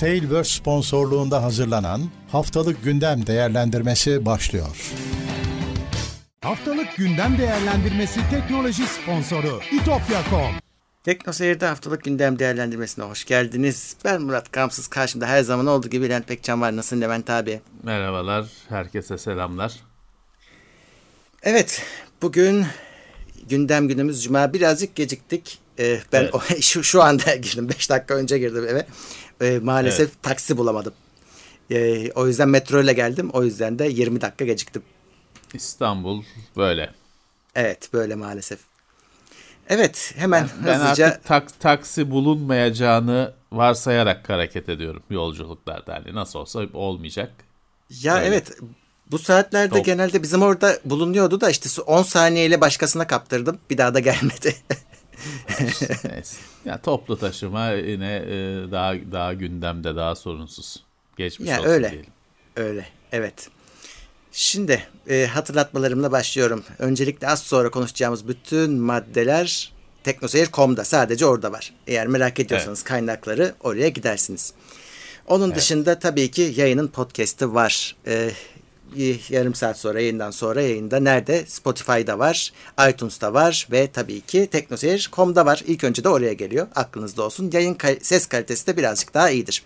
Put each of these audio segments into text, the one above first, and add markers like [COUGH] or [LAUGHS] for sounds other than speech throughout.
Tailverse sponsorluğunda hazırlanan Haftalık Gündem Değerlendirmesi başlıyor. Haftalık Gündem Değerlendirmesi teknoloji sponsoru itopya.com Tekno Seyir'de haftalık gündem değerlendirmesine hoş geldiniz. Ben Murat Kamsız. Karşımda her zaman olduğu gibi Levent Pekcan var. Nasılsın Levent abi? Merhabalar, herkese selamlar. Evet, bugün gündem günümüz Cuma. Birazcık geciktik. Ee, ben Evet. o, [LAUGHS] şu, şu anda girdim. 5 dakika önce girdim eve. Ee, maalesef taksi bulamadım. Ee, o yüzden metro ile geldim. O yüzden de 20 dakika geciktim. İstanbul böyle. Evet, böyle maalesef. Evet, hemen Ben hızlıca... artık tak- taksi bulunmayacağını varsayarak hareket ediyorum yolculuklarda. Hani nasıl olsa olmayacak. Ya Öyle. evet bu saatlerde Top. genelde bizim orada bulunuyordu da işte 10 saniyeyle başkasına kaptırdım. Bir daha da gelmedi. [LAUGHS] Neyse. Ya toplu taşıma yine e, daha daha gündemde, daha sorunsuz. Geçmiş Ya olsun öyle. diyelim. Öyle evet. Şimdi e, hatırlatmalarımla başlıyorum. Öncelikle az sonra konuşacağımız bütün maddeler teknoseyir.com'da sadece orada var. Eğer merak ediyorsanız kaynakları oraya gidersiniz. Onun dışında tabii ki yayının podcast'i var. E, yarım saat sonra yayından sonra yayında nerede? Spotify'da var, iTunes'ta var ve tabii ki teknoseyir.com'da var. İlk önce de oraya geliyor. Aklınızda olsun. Yayın kal- ses kalitesi de birazcık daha iyidir.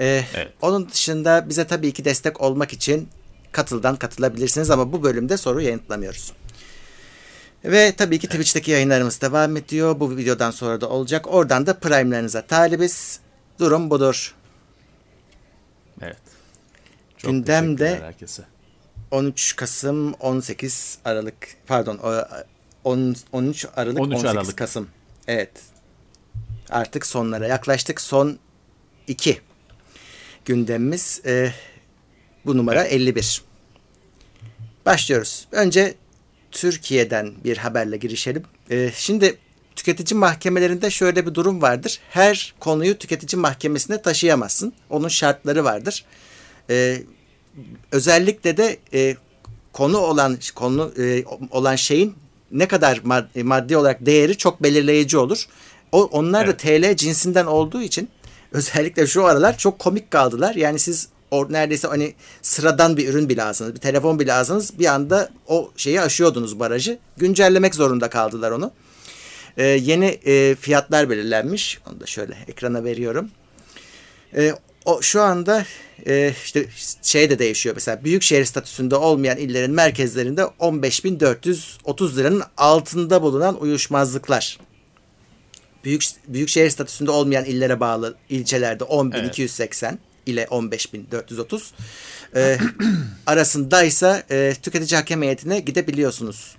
Ee, Evet. Onun dışında bize tabii ki destek olmak için katıldan katılabilirsiniz ama bu bölümde soru yanıtlamıyoruz. Ve tabii ki Twitch'teki yayınlarımız devam ediyor. Bu videodan sonra da olacak. Oradan da Prime'lerinize talibiz. Durum budur. Çok Gündemde- teşekkürler herkese. 13 Kasım 18 Aralık pardon o- on- 13 Aralık 13 18 Aralık. Kasım. Evet. Artık sonlara yaklaştık. Son 2 gündemimiz e, bu numara 51. Başlıyoruz. Önce Türkiye'den bir haberle girişelim. E, şimdi tüketici mahkemelerinde şöyle bir durum vardır. Her konuyu tüketici mahkemesine taşıyamazsın. Onun şartları vardır. E, özellikle de e, konu olan konu e, olan şeyin ne kadar mad- maddi olarak değeri çok belirleyici olur. O onlar da TL cinsinden olduğu için özellikle şu aralar çok komik kaldılar. Yani siz o neredeyse hani sıradan bir ürün bile alsanız, bir telefon bile alsanız bir anda o şeyi aşıyordunuz barajı. Güncellemek zorunda kaldılar onu. E, yeni e, fiyatlar belirlenmiş. Onu da şöyle ekrana veriyorum. E, o şu anda e, işte şey de değişiyor. Mesela büyük şehir statüsünde olmayan illerin merkezlerinde 15.430 liranın altında bulunan uyuşmazlıklar. Büyük büyük şehir statüsünde olmayan illere bağlı ilçelerde 10.280 ile 15.430 e, [CLEARS THROAT] arasındaysa e, tüketici hakem heyetine gidebiliyorsunuz.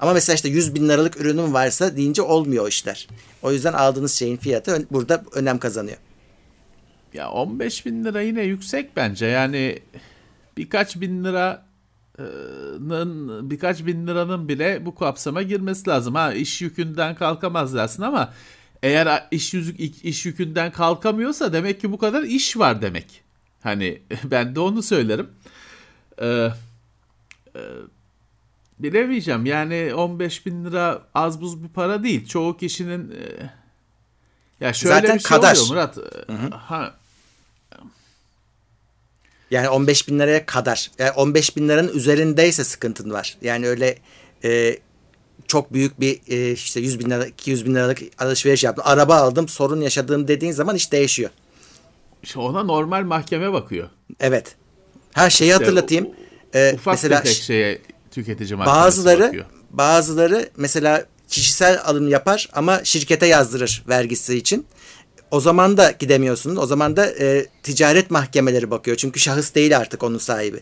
Ama mesela işte 100 bin liralık ürünüm varsa deyince olmuyor işler. O yüzden aldığınız şeyin fiyatı burada önem kazanıyor. Ya 15 bin lira yine yüksek bence. Yani birkaç bin liranın birkaç bin liranın bile bu kapsama girmesi lazım. Ha iş yükünden kalkamaz dersin ama eğer iş, yüzü, iş yükünden kalkamıyorsa demek ki bu kadar iş var demek. Hani [LAUGHS] ben de onu söylerim. Ee, e, bilemeyeceğim. Yani 15 bin lira az buz bir para değil. Çoğu kişinin e, ya şöyle Zaten bir şey kadar. oluyor Murat. Ha, Yani 15 bin liraya kadar. Yani 15 bin liranın üzerindeyse sıkıntın var. Yani öyle e, çok büyük bir e, işte 100 bin lira 200 bin liralık alışveriş yaptım. Araba aldım sorun yaşadığım dediğin zaman iş değişiyor. işte ona normal mahkeme bakıyor. Evet. Her şeyi hatırlatayım. E, Ufak mesela tefek şeye tüketici bazıları bakıyor. bazıları mesela kişisel alım yapar ama şirkete yazdırır vergisi için. O zaman da gidemiyorsun. O zaman da e, ticaret mahkemeleri bakıyor. Çünkü şahıs değil artık onun sahibi.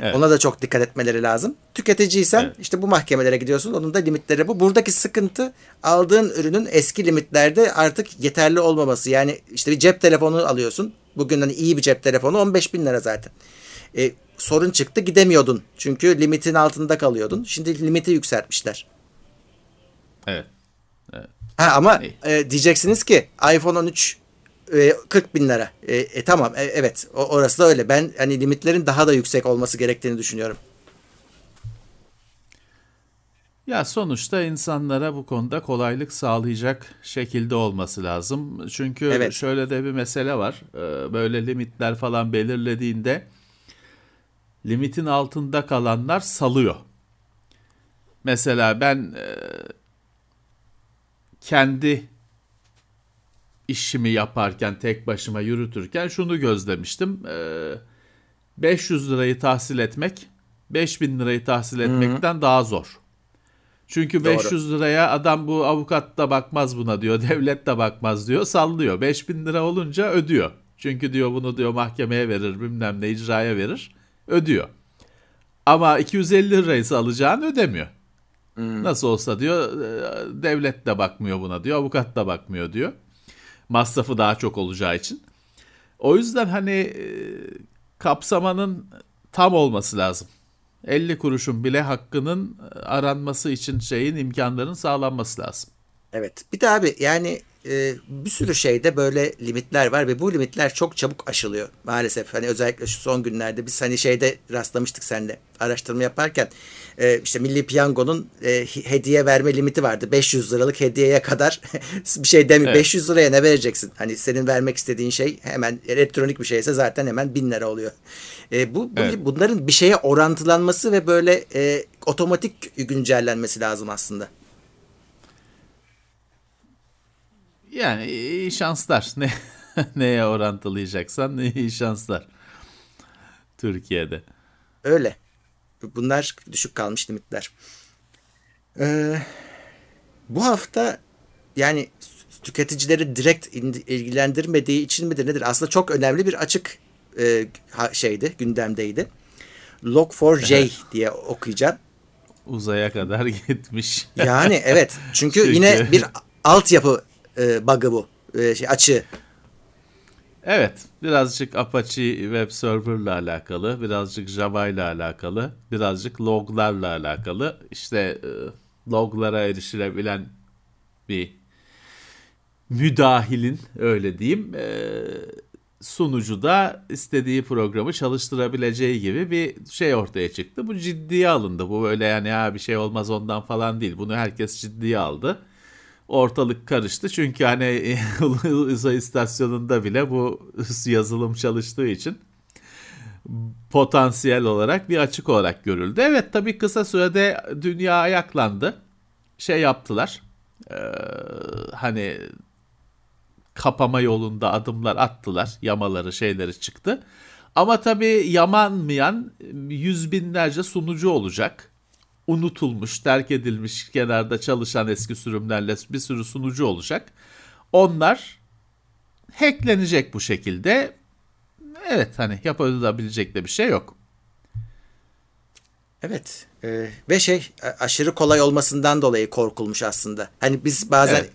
Evet. Ona da çok dikkat etmeleri lazım. Tüketiciysen Evet. işte bu mahkemelere gidiyorsun. Onun da limitleri bu. Buradaki sıkıntı aldığın ürünün eski limitlerde artık yeterli olmaması. Yani işte bir cep telefonu alıyorsun. Bugün hani iyi bir cep telefonu 15 bin lira zaten. E, sorun çıktı gidemiyordun. Çünkü limitin altında kalıyordun. Şimdi limiti yükseltmişler. Evet. Ha ama İyi. e, diyeceksiniz ki iPhone 13 e, 40 bin lira. E, e, tamam e, evet o, orası da öyle. Ben hani limitlerin daha da yüksek olması gerektiğini düşünüyorum. Ya sonuçta insanlara bu konuda kolaylık sağlayacak şekilde olması lazım. Çünkü Evet. şöyle de bir mesele var. Ee, Böyle limitler falan belirlediğinde limitin altında kalanlar salıyor. Mesela ben e, kendi işimi yaparken tek başıma yürütürken şunu gözlemiştim. Ee, 500 lirayı tahsil etmek 5000 lirayı tahsil etmekten daha zor. Çünkü Doğru. 500 liraya adam bu avukat da bakmaz buna diyor, [LAUGHS] devlet de bakmaz diyor, sallıyor. 5000 lira olunca ödüyor. Çünkü diyor bunu diyor mahkemeye verir, bilmem ne icraya verir, ödüyor. Ama 250 liraysa alacağını ödemiyor. Nasıl olsa diyor e, devlet de bakmıyor buna diyor, avukat da bakmıyor diyor. Masrafı daha çok olacağı için. O yüzden hani e, kapsamanın tam olması lazım. 50 kuruşun bile hakkının e, aranması için şeyin imkanların sağlanması lazım. Evet. Bir de abi yani e, bir sürü şeyde böyle limitler var ve bu limitler çok çabuk aşılıyor maalesef. Hani özellikle şu son günlerde biz hani şeyde rastlamıştık seninle araştırma yaparken e, işte Milli Piyango'nun e, hediye verme limiti vardı. 500 liralık hediyeye kadar [LAUGHS] bir şey demiyor. Evet. 500 liraya ne vereceksin? Hani senin vermek istediğin şey hemen elektronik bir şeyse zaten hemen 1000 lira oluyor. E, bu, bu Evet. bunların bir şeye orantılanması ve böyle e, otomatik güncellenmesi lazım aslında. Yani iyi şanslar. [LAUGHS] Ne neye orantılayacaksan iyi şanslar. Türkiye'de. Öyle. Bunlar düşük kalmış limitler. Ee, bu hafta yani tüketicileri direkt ilgilendirmediği için midir nedir? Aslında çok önemli bir açık e, şeydi, gündemdeydi. Log4j diye okuyacağım. Uzaya kadar [LAUGHS] gitmiş. Yani evet. Çünkü Çünkü- yine bir altyapı e, bug'ı bu. E, şey, açığı. Evet, birazcık Apache Web Server'la alakalı, birazcık Java ile alakalı, birazcık loglarla alakalı. İşte e, loglara erişilebilen bir müdahilin öyle diyeyim e, sunucuda istediği programı çalıştırabileceği gibi bir şey ortaya çıktı. Bu ciddiye alındı. Bu böyle yani ya bir şey olmaz ondan falan değil. Bunu herkes ciddiye aldı ortalık karıştı. Çünkü hani [LAUGHS] uzay istasyonunda bile bu yazılım çalıştığı için potansiyel olarak bir açık olarak görüldü. Evet tabii kısa sürede dünya ayaklandı. Şey yaptılar. Ee, hani kapama yolunda adımlar attılar. Yamaları şeyleri çıktı. Ama tabii yamanmayan yüz binlerce sunucu olacak unutulmuş, terk edilmiş, kenarda çalışan eski sürümlerle bir sürü sunucu olacak. Onlar hacklenecek bu şekilde. Evet hani yapılabilecek de bir şey yok. Evet. E, ve şey aşırı kolay olmasından dolayı korkulmuş aslında. Hani biz bazen Evet.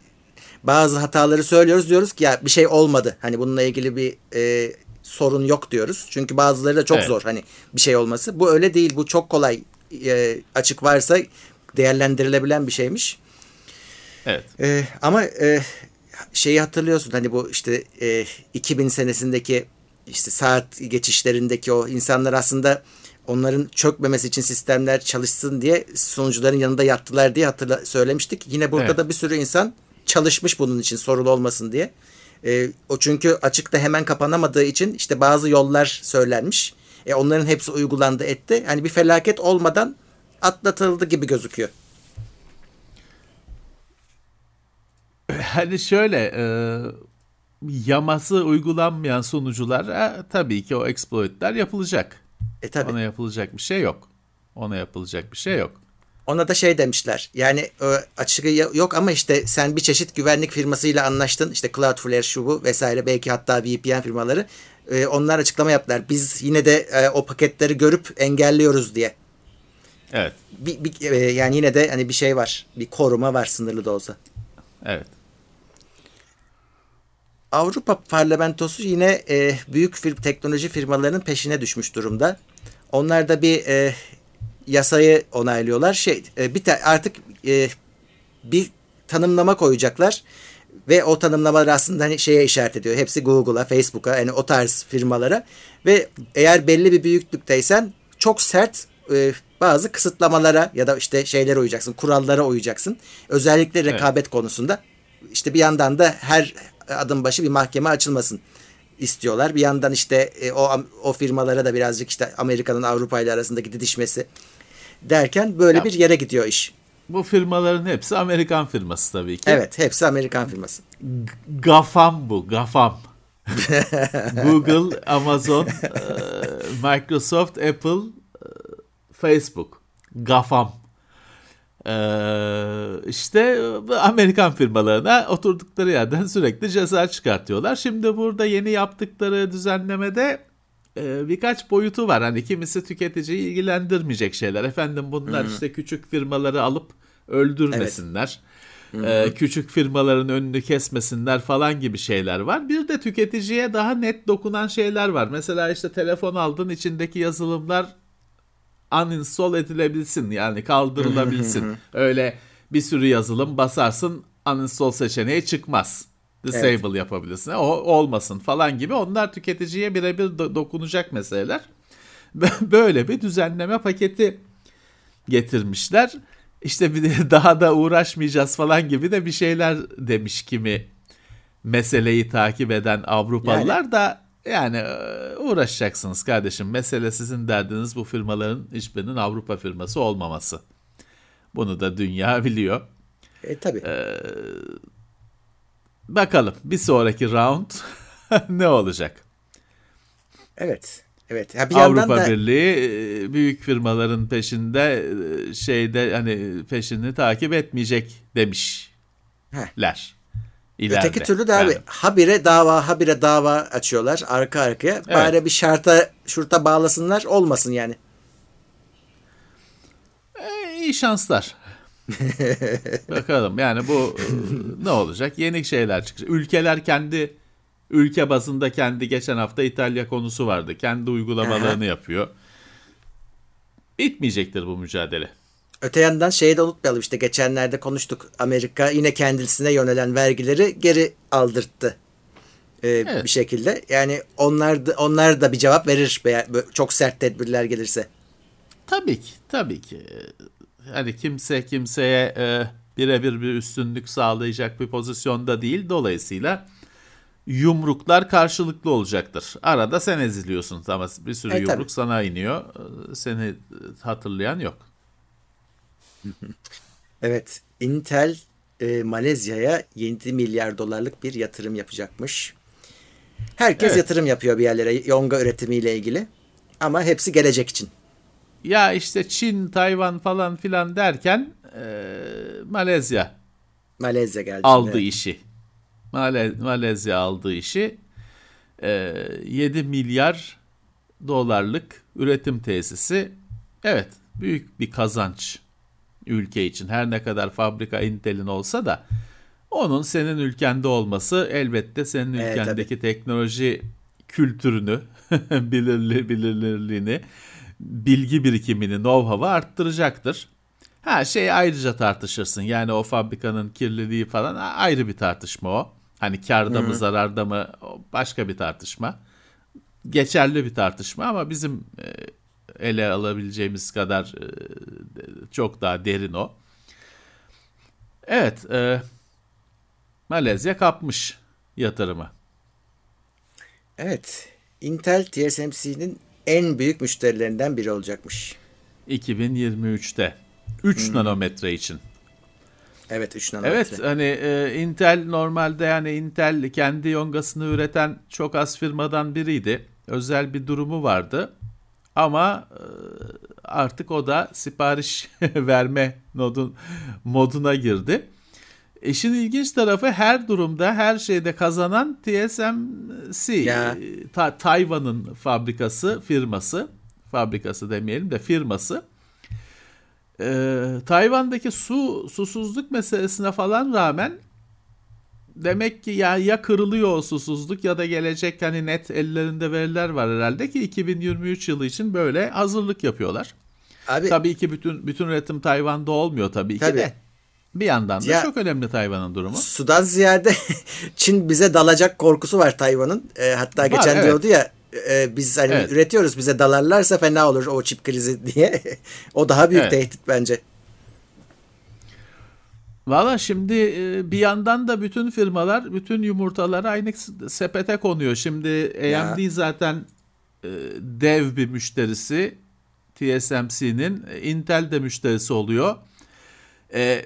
bazı hataları söylüyoruz diyoruz ki ya bir şey olmadı. Hani bununla ilgili bir e, sorun yok diyoruz. Çünkü bazıları da çok Evet. zor hani bir şey olması. Bu öyle değil. Bu çok kolay e, açık varsa değerlendirilebilen bir şeymiş. Evet. E, ama e, şeyi hatırlıyorsun hani bu işte e, 2000 senesindeki işte saat geçişlerindeki o insanlar aslında onların çökmemesi için sistemler çalışsın diye sunucuların yanında yattılar diye hatırla söylemiştik. Yine burada Evet. da bir sürü insan çalışmış bunun için sorun olmasın diye. E, o çünkü açıkta hemen kapanamadığı için işte bazı yollar söylenmiş. E, onların hepsi uygulandı etti. Hani bir felaket olmadan atlatıldı gibi gözüküyor. [LAUGHS] Hani şöyle e, yaması uygulanmayan sunucular e, tabii ki o exploitler yapılacak. E tabii. Ona yapılacak bir şey yok. Ona yapılacak bir şey yok. Ona da şey demişler. Yani e, açığı yok ama işte sen bir çeşit güvenlik firmasıyla anlaştın. İşte Cloudflare şu bu vesaire belki hatta VPN firmaları. E, onlar açıklama yaptılar. Biz yine de e, o paketleri görüp engelliyoruz diye. Evet. Bir, bir- e, yani yine de hani bir şey var. Bir koruma var sınırlı da olsa. Evet. Avrupa Parlamentosu yine e, büyük fir- teknoloji firmalarının peşine düşmüş durumda. Onlar da bir e, yasayı onaylıyorlar. Şey e, bir artık e, bir tanımlama koyacaklar ve o tanımlamalar aslında hani şeye işaret ediyor. Hepsi Google'a, Facebook'a yani o tarz firmalara ve eğer belli bir büyüklükteysen çok sert e, bazı kısıtlamalara ya da işte şeylere uyacaksın, kurallara uyacaksın. Özellikle rekabet konusunda. İşte bir yandan da her adım başı bir mahkeme açılmasın istiyorlar. Bir yandan işte e, o o firmalara da birazcık işte Amerika'nın Avrupa ile arasındaki didişmesi derken böyle Ya. bir yere gidiyor iş. Bu firmaların hepsi Amerikan firması tabii ki. Evet, hepsi Amerikan firması. GAFAM bu, GAFAM. [LAUGHS] Google, Amazon, e, Microsoft, Apple, e, Facebook. GAFAM. E, işte Amerikan firmalarına oturdukları yerden sürekli ceza çıkartıyorlar. Şimdi burada yeni yaptıkları düzenlemede e, birkaç boyutu var. Hani kimisi tüketiciyi ilgilendirmeyecek şeyler. Efendim bunlar işte küçük firmaları alıp öldürmesinler. Ee, küçük firmaların önünü kesmesinler falan gibi şeyler var. Bir de tüketiciye daha net dokunan şeyler var. Mesela işte telefon aldın içindeki yazılımlar uninstall edilebilsin yani kaldırılabilsin. Öyle bir sürü yazılım basarsın uninstall seçeneği çıkmaz. Disable yapabilirsin. O olmasın falan gibi. Onlar tüketiciye birebir do- dokunacak meseleler. [LAUGHS] Böyle bir düzenleme paketi getirmişler. İşte bir [LAUGHS] daha da uğraşmayacağız falan gibi de bir şeyler demiş kimi meseleyi takip eden Avrupalılar da yani e, uğraşacaksınız kardeşim. Mesele sizin derdiniz bu firmaların hiçbirinin Avrupa firması olmaması. Bunu da dünya [LAUGHS] biliyor. E tabii. Bakalım bir sonraki round [LAUGHS] ne olacak? Evet. Evet. Ha bir yandan Avrupa da Birliği e, büyük firmaların peşinde e, şeyde hani peşini takip etmeyecek demişler. İleride. öteki türlü de abi Yani. habire dava habire dava açıyorlar arka arkaya. Bari bir şarta şurta bağlasınlar olmasın yani. E, iyi şanslar. [LAUGHS] Bakalım yani bu e, ne olacak? Yeni şeyler çıkacak. Ülkeler kendi ülke bazında kendi geçen hafta İtalya konusu vardı. Kendi uygulamalarını yapıyor. Bitmeyecektir bu mücadele. Öte yandan şeyi de unutmayalım işte geçenlerde konuştuk. Amerika yine kendisine yönelen vergileri geri aldırttı. Ee, Evet. bir şekilde. Yani onlar da, onlar da bir cevap verir çok sert tedbirler gelirse. Tabii ki, tabii ki. Hani kimse kimseye e, birebir bir üstünlük sağlayacak bir pozisyonda değil. Dolayısıyla yumruklar karşılıklı olacaktır. Arada sen eziliyorsun ama bir sürü E, yumruk tabii. sana iniyor. E, Seni e, hatırlayan yok. [LAUGHS] Evet. Intel e, Malezya'ya 7 milyar dolarlık bir yatırım yapacakmış. Herkes Evet. yatırım yapıyor bir yerlere yonga üretimiyle ilgili. Ama hepsi gelecek için. Ya işte Çin, Tayvan falan filan derken e, Malezya Malezya geldi. aldı şimdi. işi. Male- Malezya aldığı işi. Ee, 7 milyar dolarlık üretim tesisi. Evet, büyük bir kazanç ülke için. Her ne kadar fabrika Intel'in olsa da onun senin ülkende olması elbette senin Evet, ülkendeki teknoloji kültürünü, [LAUGHS] bilirli bilirliğini, bilgi birikimini, know-how'ı arttıracaktır. Ha şey ayrıca tartışırsın. Yani o fabrikanın kirliliği falan ayrı bir tartışma o. Hani karda mı zararda mı başka bir tartışma. Geçerli bir tartışma ama bizim e, ele alabileceğimiz kadar e, çok daha derin o. Evet, e, Malezya kapmış yatırımı. Evet. Intel TSMC'nin en büyük müşterilerinden biri olacakmış. 2023'te 3 nanometre için. Evet 3 nanometre. Evet hani e, Intel normalde yani Intel kendi yongasını üreten çok az firmadan biriydi. Özel bir durumu vardı. Ama e, artık o da sipariş [LAUGHS] verme nodun, moduna girdi. İşin ilginç tarafı her durumda her şeyde kazanan TSMC. Ya. Ta- Tayvan'ın fabrikası, firması, fabrikası demeyelim de firması. Ee, Tayvan'daki su susuzluk meselesine falan rağmen demek ki ya ya kırılıyor o susuzluk ya da gelecek hani net ellerinde veriler var herhalde ki 2023 yılı için böyle hazırlık yapıyorlar. Abi Tabii ki bütün bütün üretim Tayvan'da olmuyor tabii ki Tabii. de. Bir yandan da Ya- çok önemli Tayvan'ın durumu. sudan ziyade [LAUGHS] Çin bize dalacak korkusu var Tayvan'ın. E, hatta geçen evet. diyordu ya e, biz hani Evet. üretiyoruz bize dalarlarsa fena olur o çip krizi [LAUGHS] diye. o daha büyük Evet. tehdit bence. Valla şimdi e, bir yandan da bütün firmalar bütün yumurtaları aynı sepete konuyor. Şimdi AMD zaten e, dev bir müşterisi TSMC'nin e, Intel de müşterisi oluyor. E,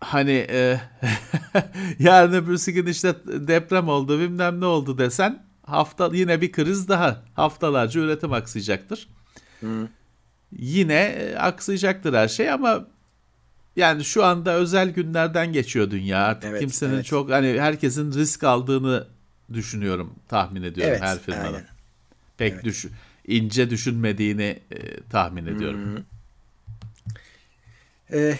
hani e, [LAUGHS] yarın öbürsü gün işte deprem oldu bilmem ne oldu desen hafta yine bir kriz daha haftalarca üretim aksayacaktır. Yine e, aksayacaktır her şey ama yani şu anda özel günlerden geçiyor dünya. Artık Evet, kimsenin evet. çok hani herkesin risk aldığını düşünüyorum, tahmin ediyorum Evet, her firmanın. aynen. Pek düş ince düşünmediğini e, tahmin ediyorum. Ee,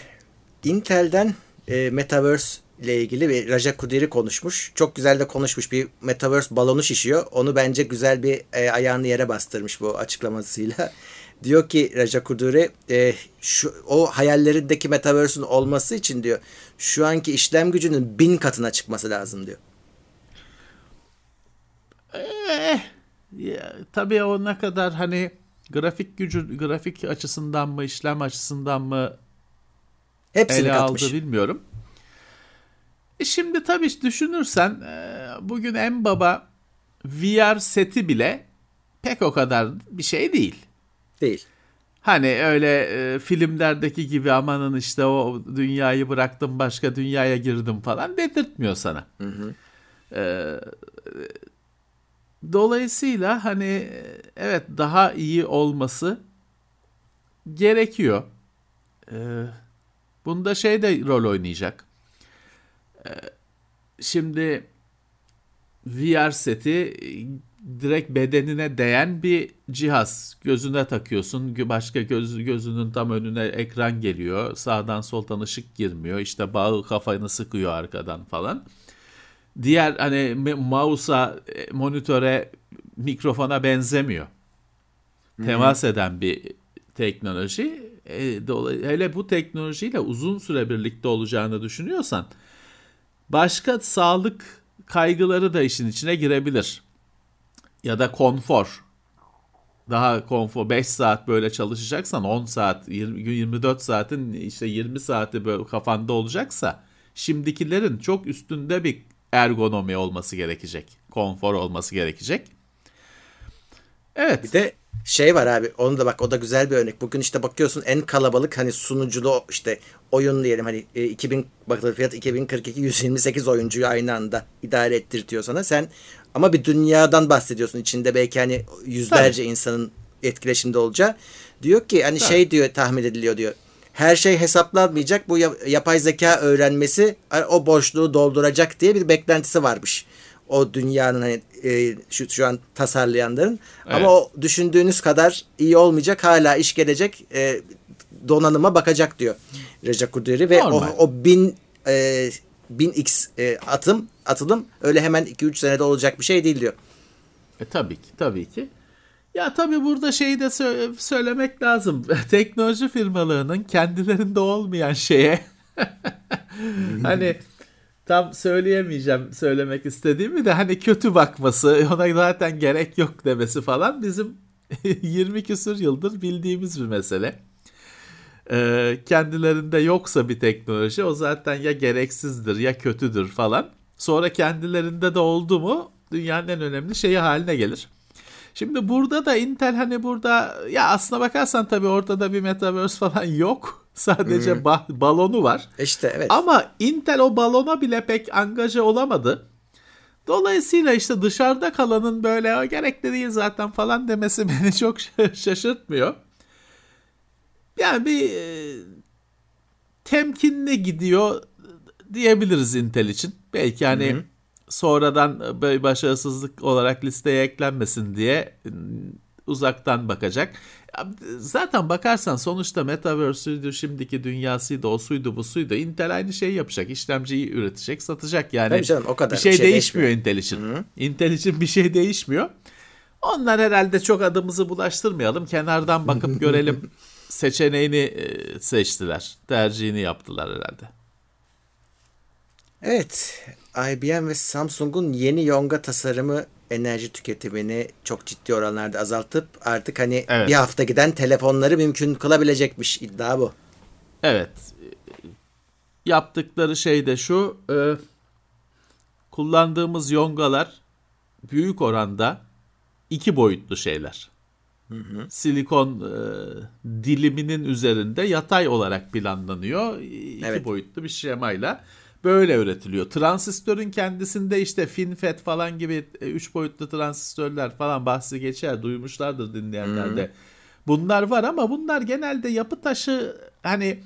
Intel'den e, Metaverse ile ilgili bir Raja Kudiri konuşmuş. Çok güzel de konuşmuş. Bir Metaverse balonu şişiyor. Onu bence güzel bir e, ayağını yere bastırmış bu açıklamasıyla. [LAUGHS] Diyor ki Raja Kudiri e, şu, o hayallerindeki Metaverse'ün olması için diyor şu anki işlem gücünün bin katına çıkması lazım diyor. Eh, ya, tabii o ne kadar hani grafik gücü grafik açısından mı işlem açısından mı Hepsini ele katmış. aldı bilmiyorum. E şimdi tabii düşünürsen e, bugün en baba VR seti bile pek o kadar bir şey değil. Değil. Hani öyle e, filmlerdeki gibi amanın işte o dünyayı bıraktım başka dünyaya girdim falan dedirtmiyor sana. E, dolayısıyla hani evet daha iyi olması gerekiyor. E, bunda şey de rol oynayacak. E, şimdi VR seti e, direkt bedenine değen bir cihaz. Gözüne takıyorsun. Başka göz, gözünün tam önüne ekran geliyor. Sağdan soldan ışık girmiyor. İşte bağı kafanı sıkıyor arkadan falan. Diğer hani mouse'a, e, monitöre, mikrofona benzemiyor. Temas eden bir teknoloji. E, hele bu teknolojiyle uzun süre birlikte olacağını düşünüyorsan başka sağlık kaygıları da işin içine girebilir. Ya da konfor. Daha konfor 5 saat böyle çalışacaksan 10 saat 20, 24 saatin işte 20 saati böyle kafanda olacaksa şimdikilerin çok üstünde bir ergonomi olması gerekecek. Konfor olması gerekecek. Evet. Bir de şey var abi onu da bak o da güzel bir örnek. Bugün işte bakıyorsun en kalabalık hani sunuculu işte oyun diyelim hani e, 2000 Battlefield 2042 128 oyuncuyu aynı anda idare ettirtiyor sana. Sen ama bir dünyadan bahsediyorsun. içinde belki hani yüzlerce insanın etkileşimde olacağı. Diyor ki hani şey diyor tahmin ediliyor diyor. Her şey hesaplanmayacak. Bu ya- yapay zeka öğrenmesi o boşluğu dolduracak diye bir beklentisi varmış. O dünyanın hani e, şu şu an tasarlayanların Evet. ama o düşündüğünüz kadar iyi olmayacak. Hala iş gelecek. e, donanıma bakacak diyor Reca Kudiri ve o, Normal. o bin e, bin x e, atım atılım öyle hemen 2-3 senede olacak bir şey değil diyor. E, tabii ki, tabii ki. Ya tabii burada şeyi de sö- söylemek lazım. [LAUGHS] Teknoloji firmalarının kendilerinde olmayan şeye [LAUGHS] hani tam söyleyemeyeceğim söylemek istediğimi de hani kötü bakması, [LAUGHS] ona zaten gerek yok demesi falan bizim [LAUGHS] 20 küsur yıldır bildiğimiz bir mesele. Ee, kendilerinde yoksa bir teknoloji o zaten ya gereksizdir ya kötüdür falan. Sonra kendilerinde de oldu mu dünyanın en önemli şeyi haline gelir. Şimdi burada da Intel hani burada ya aslına bakarsan tabii ortada bir metaverse falan yok. Sadece ba- balonu var. İşte evet. Ama Intel o balona bile pek angaje olamadı. Dolayısıyla işte dışarıda kalanın böyle "O gerekli değil zaten falan demesi [LAUGHS] beni çok şaşırtmıyor. Yani bir e, temkinli gidiyor diyebiliriz Intel için. Belki hani sonradan böyle başarısızlık olarak listeye eklenmesin diye e, uzaktan bakacak. Zaten bakarsan sonuçta Metaverse'üydü, şimdiki dünyasıydı, o suydu, bu suydu. Intel aynı şeyi yapacak. İşlemciyi üretecek, satacak. Yani Tabii canım, o kadar. bir şey, Bir şey değişmiyor Intel için. Intel için bir şey değişmiyor. Onlar herhalde çok adımızı bulaştırmayalım. Kenardan bakıp [LAUGHS] görelim seçeneğini e, seçtiler. Tercihini yaptılar herhalde. Evet. IBM ve Samsung'un yeni Yonga tasarımı enerji tüketimini çok ciddi oranlarda azaltıp artık hani Evet. bir hafta giden telefonları mümkün kılabilecekmiş iddia bu. Evet. Yaptıkları şey de şu. e, kullandığımız yongalar büyük oranda iki boyutlu şeyler. Silikon e, diliminin üzerinde yatay olarak planlanıyor. İki Evet. boyutlu bir şemayla böyle üretiliyor. Transistörün kendisinde işte FinFET falan gibi e, üç boyutlu transistörler falan bahsi geçer. Duymuşlardır dinleyenler de. Bunlar var ama bunlar genelde yapı taşı hani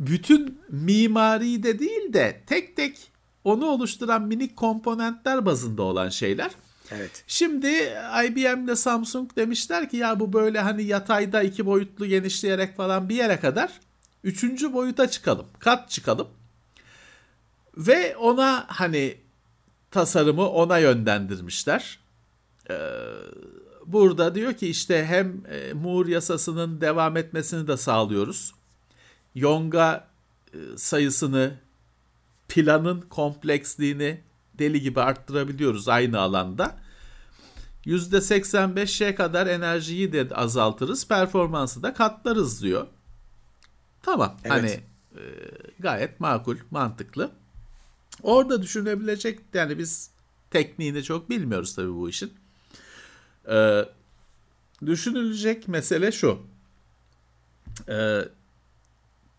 bütün mimari de değil de tek tek onu oluşturan minik komponentler bazında olan şeyler. Evet. Şimdi IBM ile Samsung demişler ki ya bu böyle hani yatayda iki boyutlu genişleyerek falan bir yere kadar üçüncü boyuta çıkalım. Kat çıkalım. Ve ona hani tasarımı ona yönlendirmişler. Ee, burada diyor ki işte hem e, Moore yasasının devam etmesini de sağlıyoruz. Yonga e, sayısını, planın kompleksliğini deli gibi arttırabiliyoruz aynı alanda. %85'e kadar enerjiyi de azaltırız, performansı da katlarız diyor. Tamam, Evet. hani e, gayet makul, mantıklı. Orada düşünebilecek yani biz tekniğini çok bilmiyoruz tabii bu işin. Ee, düşünülecek mesele şu. Ee,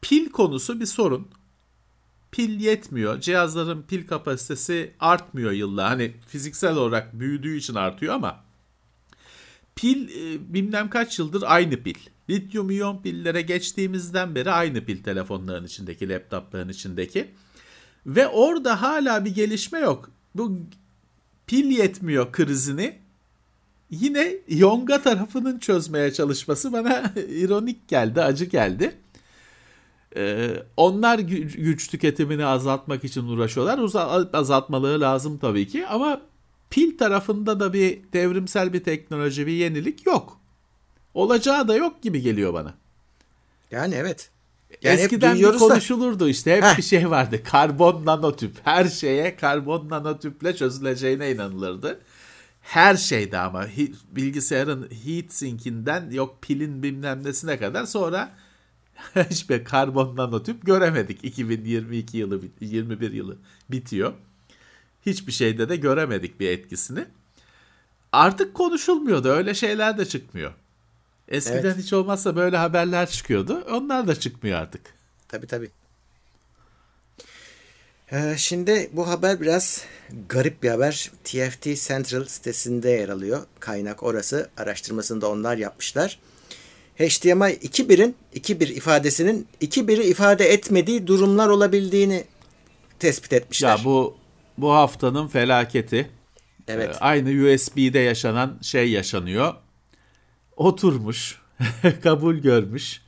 pil konusu bir sorun. Pil yetmiyor. Cihazların pil kapasitesi artmıyor yılla. Hani fiziksel olarak büyüdüğü için artıyor ama pil e, bilmem kaç yıldır aynı pil. Lityum iyon pillere geçtiğimizden beri aynı pil telefonların içindeki, laptopların içindeki. Ve orada hala bir gelişme yok. Bu pil yetmiyor krizini yine Yonga tarafının çözmeye çalışması bana [LAUGHS] ironik geldi, acı geldi. Ee, onlar gü- güç tüketimini azaltmak için uğraşıyorlar. Uza- azaltmaları lazım tabii ki ama pil tarafında da bir devrimsel bir teknoloji, bir yenilik yok. Olacağı da yok gibi geliyor bana. Yani evet. Yani hep Eskiden bir duyuyoruz da- konuşulurdu işte hep Heh. bir şey vardı. Karbon nanotüp. Her şeye karbon nanotüple çözüleceğine inanılırdı. Her şeyde ama bilgisayarın heat sink'inden yok pilin bilmem nesine kadar sonra [LAUGHS] hiçbir karbon nanotüp göremedik. 2022 yılı, bit- 21 yılı bitiyor. Hiçbir şeyde de göremedik bir etkisini. Artık konuşulmuyordu. Öyle şeyler de çıkmıyor. Eskiden Evet. hiç olmazsa böyle haberler çıkıyordu. Onlar da çıkmıyor artık. Tabii tabii. Ee, şimdi bu haber biraz garip bir haber. TFT Central sitesinde yer alıyor. Kaynak orası. Araştırmasını da onlar yapmışlar. HDMI 2.1'in 2.1 ifadesinin 2.1'i ifade etmediği durumlar olabildiğini tespit etmişler. Ya bu bu haftanın felaketi. Evet. Ee, Aynı USB'de yaşanan şey yaşanıyor. Oturmuş, [LAUGHS] kabul görmüş.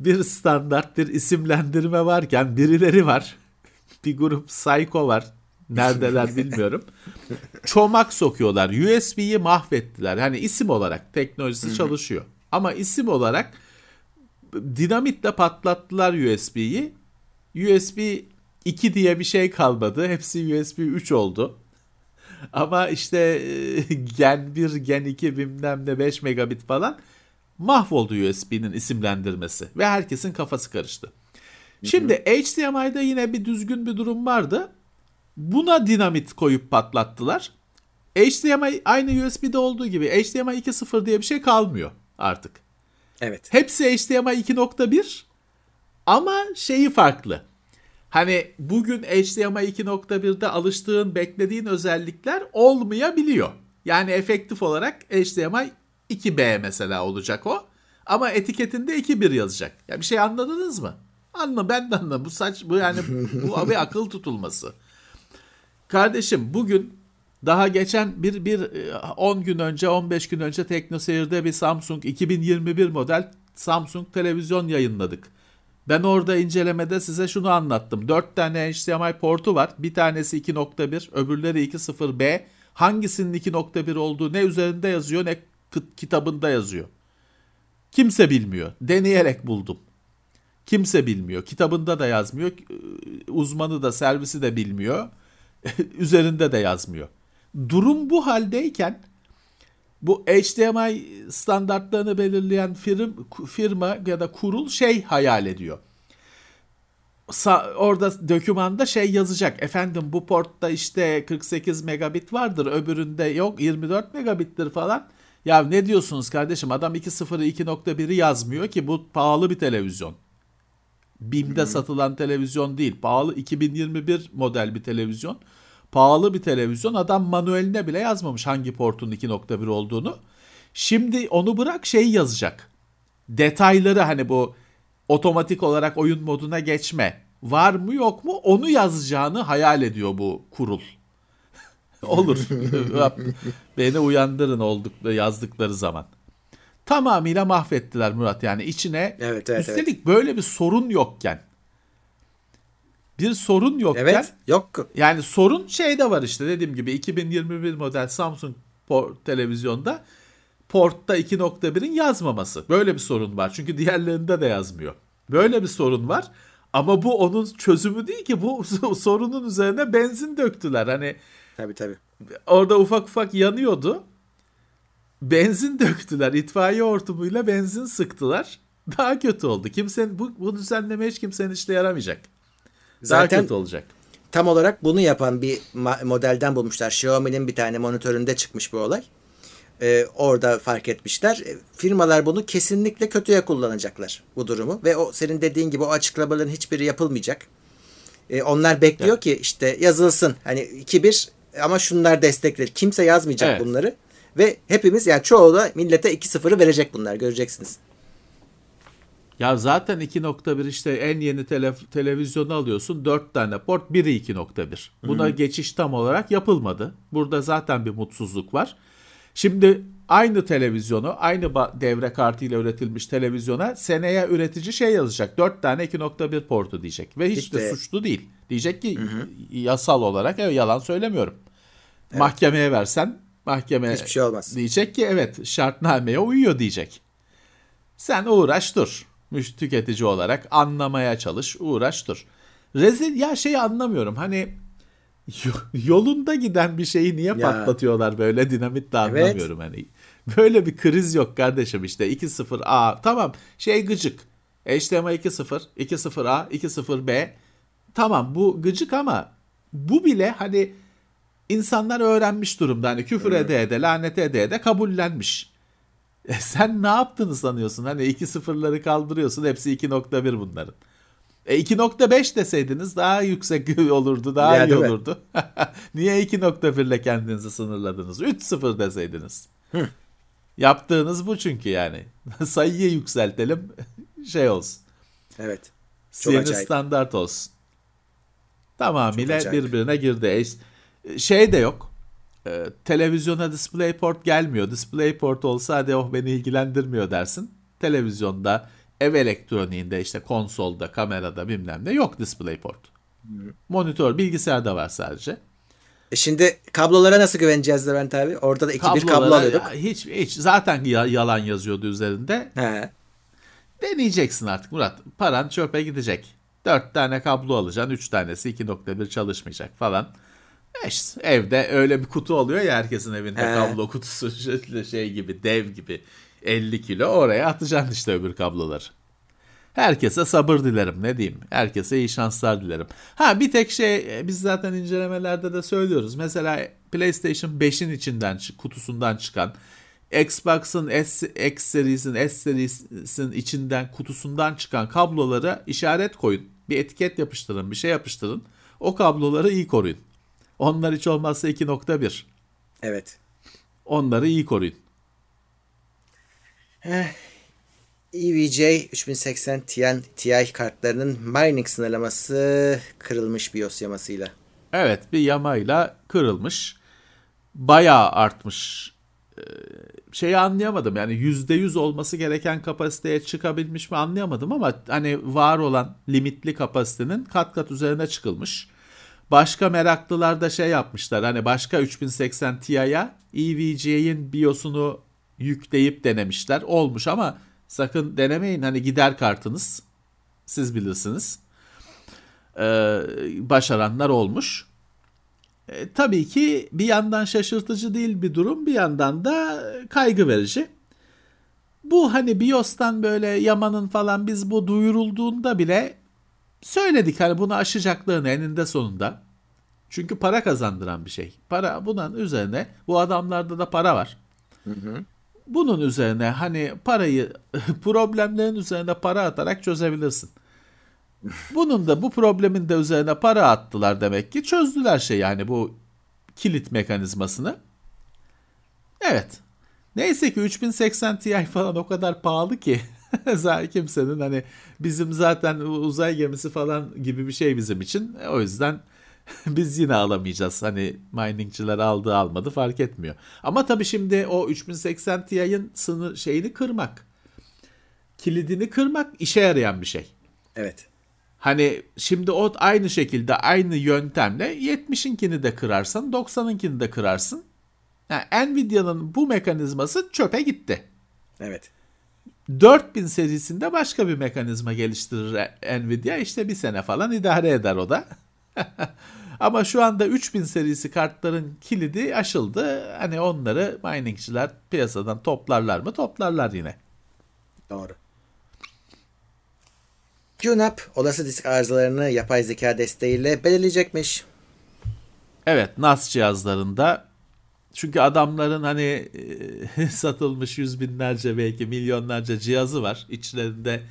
Bir standart bir isimlendirme varken birileri var. [LAUGHS] Bir grup psycho var. Neredeler [LAUGHS] bilmiyorum. Çomak sokuyorlar. USB'yi mahvettiler. Hani isim olarak teknolojisi çalışıyor. Ama isim olarak dinamitle patlattılar USB'yi. USB 2 diye bir şey kalmadı. Hepsi USB 3 oldu. Ama işte e, [LAUGHS] Gen 1, Gen 2 bilmem ne 5 megabit falan mahvoldu USB'nin isimlendirmesi. Ve herkesin kafası karıştı. Şimdi HDMI'de yine bir düzgün bir durum vardı. Buna dinamit koyup patlattılar. HDMI aynı USB'de olduğu gibi HDMI 2.0 diye bir şey kalmıyor artık. Evet. Hepsi HDMI 2.1 ama şeyi farklı. Hani bugün HDMI 2.1'de alıştığın, beklediğin özellikler olmayabiliyor. Yani efektif olarak HDMI 2B mesela olacak o. Ama etiketinde 2.1 yazacak. Ya bir şey anladınız mı? Anla ben de anladım. Bu saç bu yani bu [LAUGHS] bir akıl tutulması. Kardeşim bugün daha geçen bir, bir e, 10 gün önce 15 gün önce TeknoSeyir'de bir Samsung 2021 model Samsung televizyon yayınladık. Ben orada incelemede size şunu anlattım. 4 tane HDMI portu var. Bir tanesi 2.1, öbürleri 2.0B. Hangisinin 2.1 olduğu ne üzerinde yazıyor ne kitabında yazıyor. Kimse bilmiyor. Deneyerek buldum. Kimse bilmiyor. Kitabında da yazmıyor. Uzmanı da servisi de bilmiyor. [LAUGHS] Üzerinde de yazmıyor. Durum bu haldeyken bu HDMI standartlarını belirleyen firm, firma ya da kurul şey hayal ediyor. Sa- orada dokümanda şey yazacak. Efendim bu portta işte 48 megabit vardır. Öbüründe yok 24 megabittir falan. Ya ne diyorsunuz kardeşim? Adam 2.0'ı 2.1'i yazmıyor ki bu pahalı bir televizyon. BİM'de satılan televizyon değil. Pahalı 2021 model bir televizyon. Pahalı bir televizyon. Adam manueline bile yazmamış hangi portun 2.1 olduğunu. Şimdi onu bırak şey yazacak. Detayları hani bu otomatik olarak oyun moduna geçme var mı yok mu onu yazacağını hayal ediyor bu kurul. [LAUGHS] Olur. [LAUGHS] Beni uyandırın olduk yazdıkları zaman. Tamamıyla mahvettiler Murat yani içine. Evet, evet, üstelik böyle bir sorun yokken. Bir sorun yokken. Evet yok. Yani sorun şeyde var işte dediğim gibi 2021 model Samsung port, televizyonda portta 2.1'in yazmaması. Böyle bir sorun var. Çünkü diğerlerinde de yazmıyor. Böyle bir sorun var. Ama bu onun çözümü değil ki. Bu [LAUGHS] sorunun üzerine benzin döktüler. Hani Tabii tabii. orada ufak ufak yanıyordu. Benzin döktüler. İtfaiye hortumuyla benzin sıktılar. Daha kötü oldu. Kimsenin bu, bu düzenleme hiç kimsenin işine yaramayacak. Zaten kötü olacak. tam olarak bunu yapan bir modelden bulmuşlar. Xiaomi'nin bir tane monitöründe çıkmış bu olay. Ee, orada fark etmişler. E, Firmalar bunu kesinlikle kötüye kullanacaklar bu durumu ve o senin dediğin gibi o açıklamaların hiçbiri yapılmayacak. E, onlar bekliyor ki işte yazılsın. Hani 2-1 ama şunlar destekler. Kimse yazmayacak Evet. bunları. Ve hepimiz yani çoğu da millete 2-0'ı verecek bunlar. Göreceksiniz. Ya zaten 2.1 işte en yeni tele- televizyonu alıyorsun 4 tane port biri 2.1. Buna geçiş tam olarak yapılmadı. Burada zaten bir mutsuzluk var. Şimdi aynı televizyonu aynı devre kartıyla üretilmiş televizyona seneye üretici şey yazacak. 4 tane 2.1 portu diyecek. Ve hiç de İşte- suçlu değil. Diyecek ki yasal olarak evet, yalan söylemiyorum. Mahkemeye versen mahkeme Hiçbir şey olmaz. diyecek ki evet şartnameye uyuyor diyecek. Sen uğraş dur. Tüketici olarak anlamaya çalış, uğraş dur. Rezil ya şeyi anlamıyorum. Hani [LAUGHS] yo- yolunda giden bir şeyi niye patlatıyorlar böyle dinamitle Evet. anlamıyorum hani. Böyle bir kriz yok kardeşim işte 2.0A tamam şey gıcık. HDMI 2.0, 2.0A, 2.0B tamam bu gıcık ama bu bile hani insanlar öğrenmiş durumda. Hani küfür ede ede, lanet ede ede kabullenmiş. E sen ne yaptığını sanıyorsun? Hani 2 sıfırları kaldırıyorsun. Hepsi 2.1 bunların. E 2.5 deseydiniz daha yüksek [LAUGHS] olurdu, daha Ya, iyi olurdu. [LAUGHS] Niye 2.1 ile kendinizi sınırladınız? 3.0 deseydiniz. Yaptığınız bu çünkü yani. [LAUGHS] Sayıyı yükseltelim, şey olsun. Evet. Çok Yeni acayip. standart olsun. Tamamıyla birbirine girdi. E, Şey de yok. E, televizyona DisplayPort gelmiyor. DisplayPort olsa hadi oh beni ilgilendirmiyor dersin. Televizyonda, ev elektroniğinde işte konsolda, kamerada bilmem ne yok DisplayPort. Monitör, bilgisayarda var sadece. E şimdi kablolara nasıl güveneceğiz Levent abi? Orada da 2-1 kablo Kablolara alıyorduk. ya hiç, hiç zaten ya- yalan yazıyordu üzerinde. He. Deneyeceksin artık Murat. Paran çöpe gidecek. 4 tane kablo alacaksın. 3 tanesi 2.1 çalışmayacak falan. E işte evde öyle bir kutu oluyor ya herkesin evinde He. kablo kutusu [LAUGHS] şey- şey gibi dev gibi 50 kilo oraya atacaksın işte öbür kabloları. Herkese sabır dilerim ne diyeyim. Herkese iyi şanslar dilerim. Ha bir tek şey e, biz zaten incelemelerde de söylüyoruz. Mesela PlayStation 5'in içinden kutusundan çıkan Xbox'ın S, X serisinin S serisinin içinden kutusundan çıkan kablolara işaret koyun. Bir etiket yapıştırın, bir şey yapıştırın. O kabloları iyi koruyun. Onlar hiç olmazsa 2.1. Evet. Onları iyi koruyun. EVJ 3080 Ti, Ti kartlarının mining sınırlaması kırılmış BIOS yamasıyla. Evet bir yamayla kırılmış. Bayağı artmış. Ee, şeyi anlayamadım yani %100 olması gereken kapasiteye çıkabilmiş mi anlayamadım ama hani var olan limitli kapasitenin kat kat üzerine çıkılmış. Başka meraklılar da şey yapmışlar hani başka 3080 Ti'ye EVGA'in BIOS'unu yükleyip denemişler. Olmuş ama sakın denemeyin hani gider kartınız. Siz bilirsiniz. Ee, başaranlar olmuş. E, tabii ki bir yandan şaşırtıcı değil bir durum, bir yandan da kaygı verici. Bu hani BIOS'tan böyle Yaman'ın falan biz bu duyurulduğunda bile söyledik hani bunu aşacaklarını eninde sonunda. Çünkü para kazandıran bir şey. Para bunun üzerine bu adamlarda da para var. Hı hı. Bunun üzerine hani parayı [LAUGHS] problemlerin üzerine para atarak çözebilirsin. Bunun da bu problemin de üzerine para attılar demek ki çözdüler şey yani bu kilit mekanizmasını. Evet. Neyse ki 3080 Ti falan o kadar pahalı ki [LAUGHS] [LAUGHS] kimsenin hani bizim zaten uzay gemisi falan gibi bir şey bizim için. O yüzden [LAUGHS] biz yine alamayacağız. Hani miningçiler aldı almadı fark etmiyor. Ama tabii şimdi o 3080 Ti'nin sınır şeyini kırmak, kilidini kırmak işe yarayan bir şey. Evet. Hani şimdi o aynı şekilde aynı yöntemle 70'inkini de kırarsan 90'ınkini de kırarsın. Yani Nvidia'nın bu mekanizması çöpe gitti. Evet. 4000 serisinde başka bir mekanizma geliştirir Nvidia. İşte bir sene falan idare eder o da. [LAUGHS] Ama şu anda 3000 serisi kartların kilidi aşıldı. Hani onları miningçiler piyasadan toplarlar mı? Toplarlar yine. Doğru. QNAP olası disk arızalarını yapay zeka desteğiyle belirleyecekmiş. Evet NAS cihazlarında çünkü adamların hani e, [LAUGHS] satılmış yüz binlerce belki milyonlarca cihazı var. İçlerinde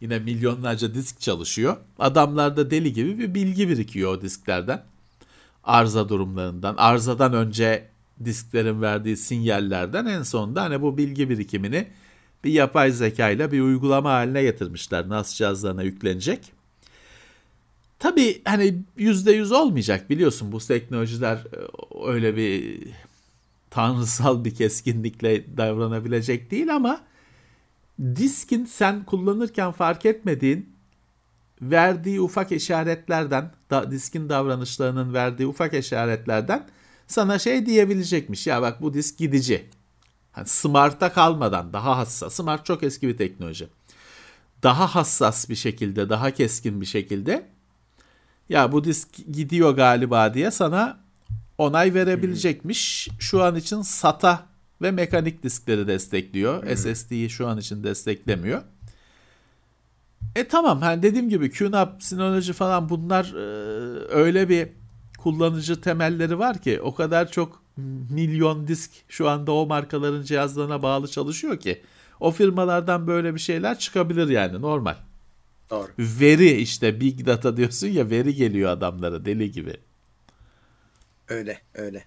yine milyonlarca disk çalışıyor. Adamlarda deli gibi bir bilgi birikiyor o disklerden. Arıza durumlarından, arızadan önce disklerin verdiği sinyallerden en sonunda hani bu bilgi birikimini bir yapay zeka ile bir uygulama haline getirmişler. NAS cihazlarına yüklenecek. Tabii hani yüzde yüz olmayacak biliyorsun bu teknolojiler e, öyle bir tanrısal bir keskinlikle davranabilecek değil ama diskin sen kullanırken fark etmediğin verdiği ufak işaretlerden, da, diskin davranışlarının verdiği ufak işaretlerden sana şey diyebilecekmiş. Ya bak bu disk gidici. Hani smart'a kalmadan daha hassas. Smart çok eski bir teknoloji. Daha hassas bir şekilde, daha keskin bir şekilde ya bu disk gidiyor galiba diye sana onay verebilecekmiş. Şu an için SATA ve mekanik diskleri destekliyor. Hmm. SSD'yi şu an için desteklemiyor. E tamam hani dediğim gibi QNAP, Synology falan bunlar e, öyle bir kullanıcı temelleri var ki o kadar çok milyon disk şu anda o markaların cihazlarına bağlı çalışıyor ki o firmalardan böyle bir şeyler çıkabilir yani normal. Doğru. Veri işte big data diyorsun ya veri geliyor adamlara deli gibi. Öyle öyle.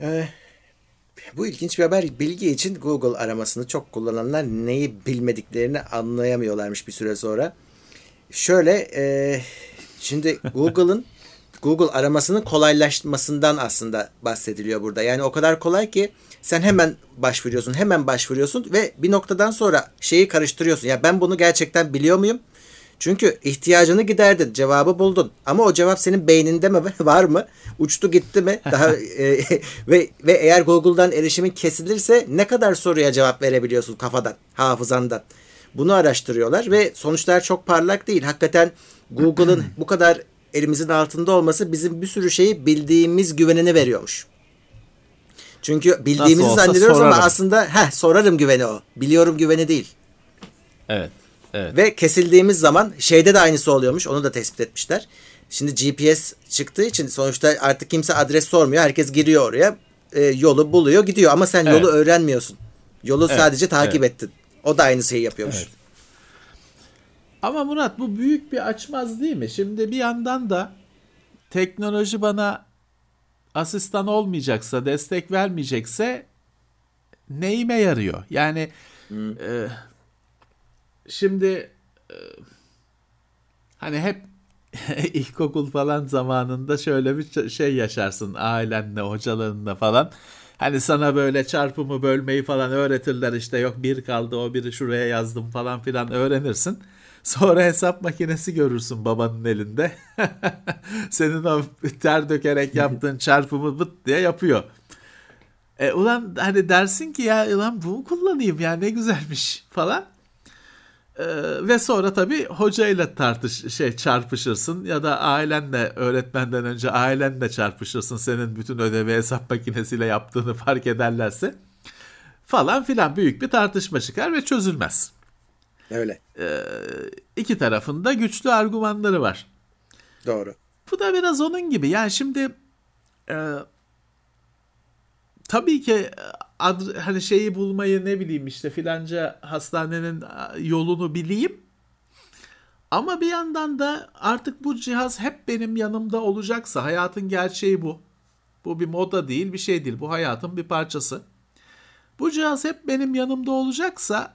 Ee, bu ilginç bir haber. Bilgi için Google aramasını çok kullananlar neyi bilmediklerini anlayamıyorlarmış bir süre sonra. Şöyle e, şimdi Google'ın [LAUGHS] Google aramasının kolaylaşmasından aslında bahsediliyor burada. Yani o kadar kolay ki sen hemen başvuruyorsun, hemen başvuruyorsun ve bir noktadan sonra şeyi karıştırıyorsun. Ya ben bunu gerçekten biliyor muyum? Çünkü ihtiyacını giderdin, cevabı buldun. Ama o cevap senin beyninde mi [LAUGHS] var mı? Uçtu gitti mi? Daha [LAUGHS] e, ve ve eğer Google'dan erişimin kesilirse ne kadar soruya cevap verebiliyorsun kafadan, hafızandan? Bunu araştırıyorlar ve sonuçlar çok parlak değil. Hakikaten Google'ın [CLEARS THROAT] bu kadar elimizin altında olması bizim bir sürü şeyi bildiğimiz güvenini veriyormuş. Çünkü bildiğimizi zannediyoruz sorarım. ama aslında heh, sorarım güveni o. Biliyorum güveni değil. Evet. Evet. Ve kesildiğimiz zaman şeyde de aynısı oluyormuş. Onu da tespit etmişler. Şimdi GPS çıktığı için sonuçta artık kimse adres sormuyor. Herkes giriyor oraya. E, yolu buluyor gidiyor ama sen evet. yolu öğrenmiyorsun. Yolu evet. sadece takip evet. ettin. O da aynı şeyi yapıyormuş. Evet. Ama Murat bu büyük bir açmaz değil mi? Şimdi bir yandan da teknoloji bana asistan olmayacaksa, destek vermeyecekse neyime yarıyor? Yani hmm. e, şimdi e, hani hep [LAUGHS] ilkokul falan zamanında şöyle bir şey yaşarsın ailenle, hocalarınla falan. Hani sana böyle çarpımı bölmeyi falan öğretirler işte yok bir kaldı o biri şuraya yazdım falan filan öğrenirsin. Sonra hesap makinesi görürsün babanın elinde. [LAUGHS] Senin o ter dökerek [LAUGHS] yaptığın çarpımı bıt diye yapıyor. E, ulan hani dersin ki ya ulan bunu kullanayım ya ne güzelmiş falan. Ee, ve sonra tabii hocayla tartış şey çarpışırsın ya da ailenle öğretmenden önce ailenle çarpışırsın senin bütün ödevi hesap makinesiyle yaptığını fark ederlerse falan filan büyük bir tartışma çıkar ve çözülmez. Öyle. Ee, iki tarafında güçlü argümanları var. Doğru. Bu da biraz onun gibi. Yani şimdi e, tabii ki ad, hani şeyi bulmayı ne bileyim işte filanca hastanenin yolunu bileyim. Ama bir yandan da artık bu cihaz hep benim yanımda olacaksa hayatın gerçeği bu. Bu bir moda değil, bir şey değil. Bu hayatın bir parçası. Bu cihaz hep benim yanımda olacaksa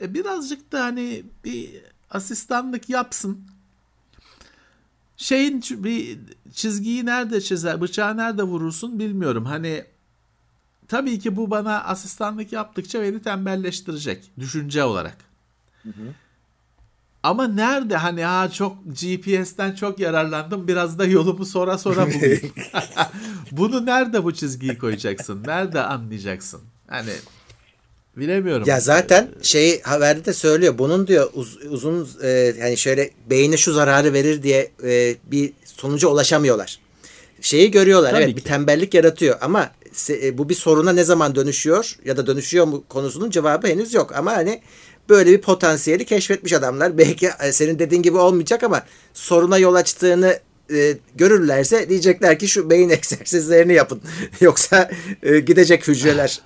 e, birazcık da hani bir asistanlık yapsın. Şeyin bir çizgiyi nerede çizer, bıçağı nerede vurursun bilmiyorum. Hani tabii ki bu bana asistanlık yaptıkça beni tembelleştirecek düşünce olarak. Hı hı. Ama nerede hani ha çok GPS'ten çok yararlandım biraz da yolumu sonra sonra bulayım. [LAUGHS] Bunu nerede bu çizgiyi koyacaksın? Nerede anlayacaksın? Hani bilemiyorum. Ya zaten şey haberde de söylüyor. Bunun diyor uz, uzun e, yani şöyle beyne şu zararı verir diye e, bir sonuca ulaşamıyorlar. Şeyi görüyorlar. Tabii evet ki. bir tembellik yaratıyor ama bu bir soruna ne zaman dönüşüyor ya da dönüşüyor mu konusunun cevabı henüz yok. Ama hani böyle bir potansiyeli keşfetmiş adamlar. [LAUGHS] Belki e, senin dediğin gibi olmayacak ama soruna yol açtığını e, görürlerse diyecekler ki şu beyin [LAUGHS] egzersizlerini yapın. [LAUGHS] Yoksa e, gidecek hücreler.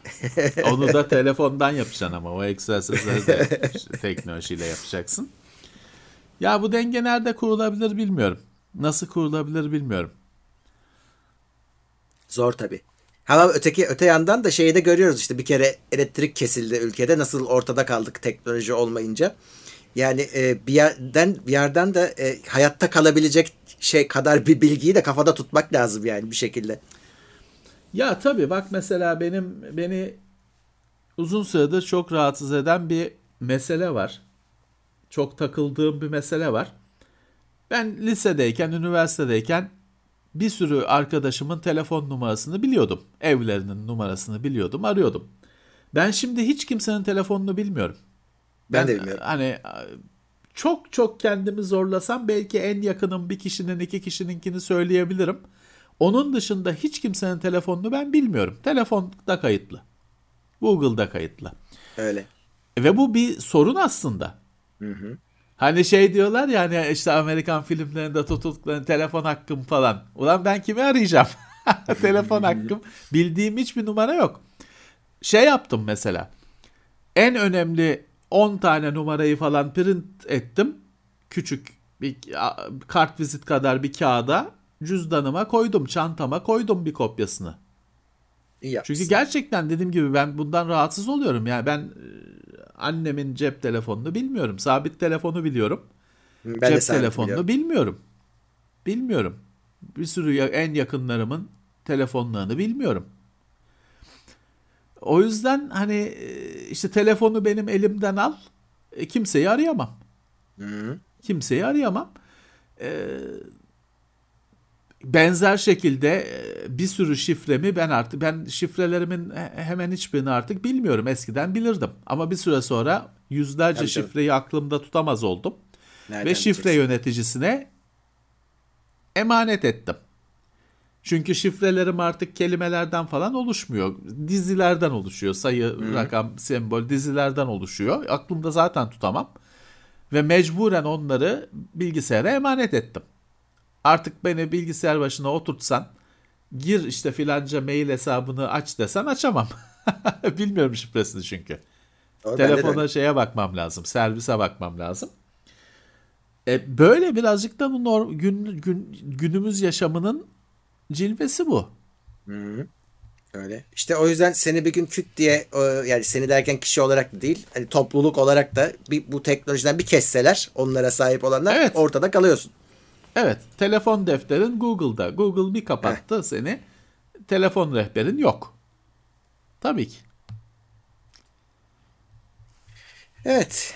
Onu da telefondan yapacaksın ama o egzersizleri de teknolojiyle yapacaksın. Ya bu denge nerede kurulabilir bilmiyorum. Nasıl kurulabilir bilmiyorum. Zor tabii. Ama öteki öte yandan da şeyi de görüyoruz işte bir kere elektrik kesildi ülkede nasıl ortada kaldık teknoloji olmayınca. Yani e, bir yerden bir yerden de e, hayatta kalabilecek şey kadar bir bilgiyi de kafada tutmak lazım yani bir şekilde. Ya tabii bak mesela benim beni uzun süredir çok rahatsız eden bir mesele var. Çok takıldığım bir mesele var. Ben lisedeyken, üniversitedeyken bir sürü arkadaşımın telefon numarasını biliyordum. Evlerinin numarasını biliyordum, arıyordum. Ben şimdi hiç kimsenin telefonunu bilmiyorum. Ben, ben de bilmiyorum. Hani çok çok kendimi zorlasam belki en yakınım bir kişinin iki kişininkini söyleyebilirim. Onun dışında hiç kimsenin telefonunu ben bilmiyorum. Telefonda kayıtlı. Google'da kayıtlı. Öyle. Ve bu bir sorun aslında. Hı hı. Hani şey diyorlar ya hani işte Amerikan filmlerinde tutukların telefon hakkım falan. Ulan ben kimi arayacağım? [LAUGHS] telefon hakkım. Bildiğim hiçbir numara yok. Şey yaptım mesela. En önemli 10 tane numarayı falan print ettim. Küçük bir kart vizit kadar bir kağıda cüzdanıma koydum, çantama koydum bir kopyasını. İyi Çünkü gerçekten dediğim gibi ben bundan rahatsız oluyorum. Yani ben e, annemin cep telefonunu bilmiyorum. Sabit telefonu biliyorum. Ben cep telefonunu biliyorum. bilmiyorum. Bilmiyorum. Bir sürü en yakınlarımın telefonlarını bilmiyorum. O yüzden hani e, işte telefonu benim elimden al. E, kimseyi arayamam. Hı. Kimseyi arayamam. E, benzer şekilde e, bir sürü şifremi ben artık ben şifrelerimin hemen hiçbirini artık bilmiyorum. Eskiden bilirdim. Ama bir süre sonra yüzlerce Tabii şifreyi canım. aklımda tutamaz oldum. Nereden Ve şifre diyeceksin? yöneticisine emanet ettim. Çünkü şifrelerim artık kelimelerden falan oluşmuyor. Dizilerden oluşuyor. Sayı, Hı. rakam, sembol dizilerden oluşuyor. Aklımda zaten tutamam. Ve mecburen onları bilgisayara emanet ettim. Artık beni bilgisayar başına oturtsan, gir işte filanca mail hesabını aç desen açamam. [LAUGHS] Bilmiyorum şifresini çünkü. O Telefona şeye bakmam lazım, servise bakmam lazım. E, böyle birazcık da bu norm, gün, gün, günümüz yaşamının cilvesi bu. Hı-hı. Öyle. İşte o yüzden seni bir gün küt diye yani seni derken kişi olarak değil hani topluluk olarak da bir, bu teknolojiden bir kesseler onlara sahip olanlar evet. ortada kalıyorsun. Evet. Telefon defterin Google'da. Google bir kapattı Heh. seni. Telefon rehberin yok. Tabii ki. Evet.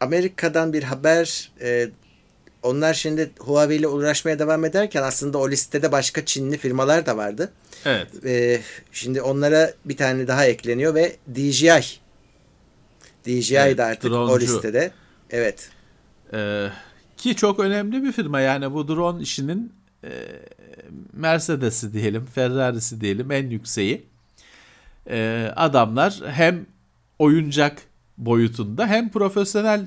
Amerika'dan bir haber e, onlar şimdi Huawei ile uğraşmaya devam ederken aslında o listede başka Çinli firmalar da vardı. Evet. Ee, şimdi onlara bir tane daha ekleniyor ve DJI DJI Evet, de artık o droncu. listede. Evet. Ee, ki çok önemli bir firma yani bu drone işinin e, Mercedes'i diyelim, Ferrari'si diyelim en yükseği. Ee, adamlar hem oyuncak boyutunda hem profesyonel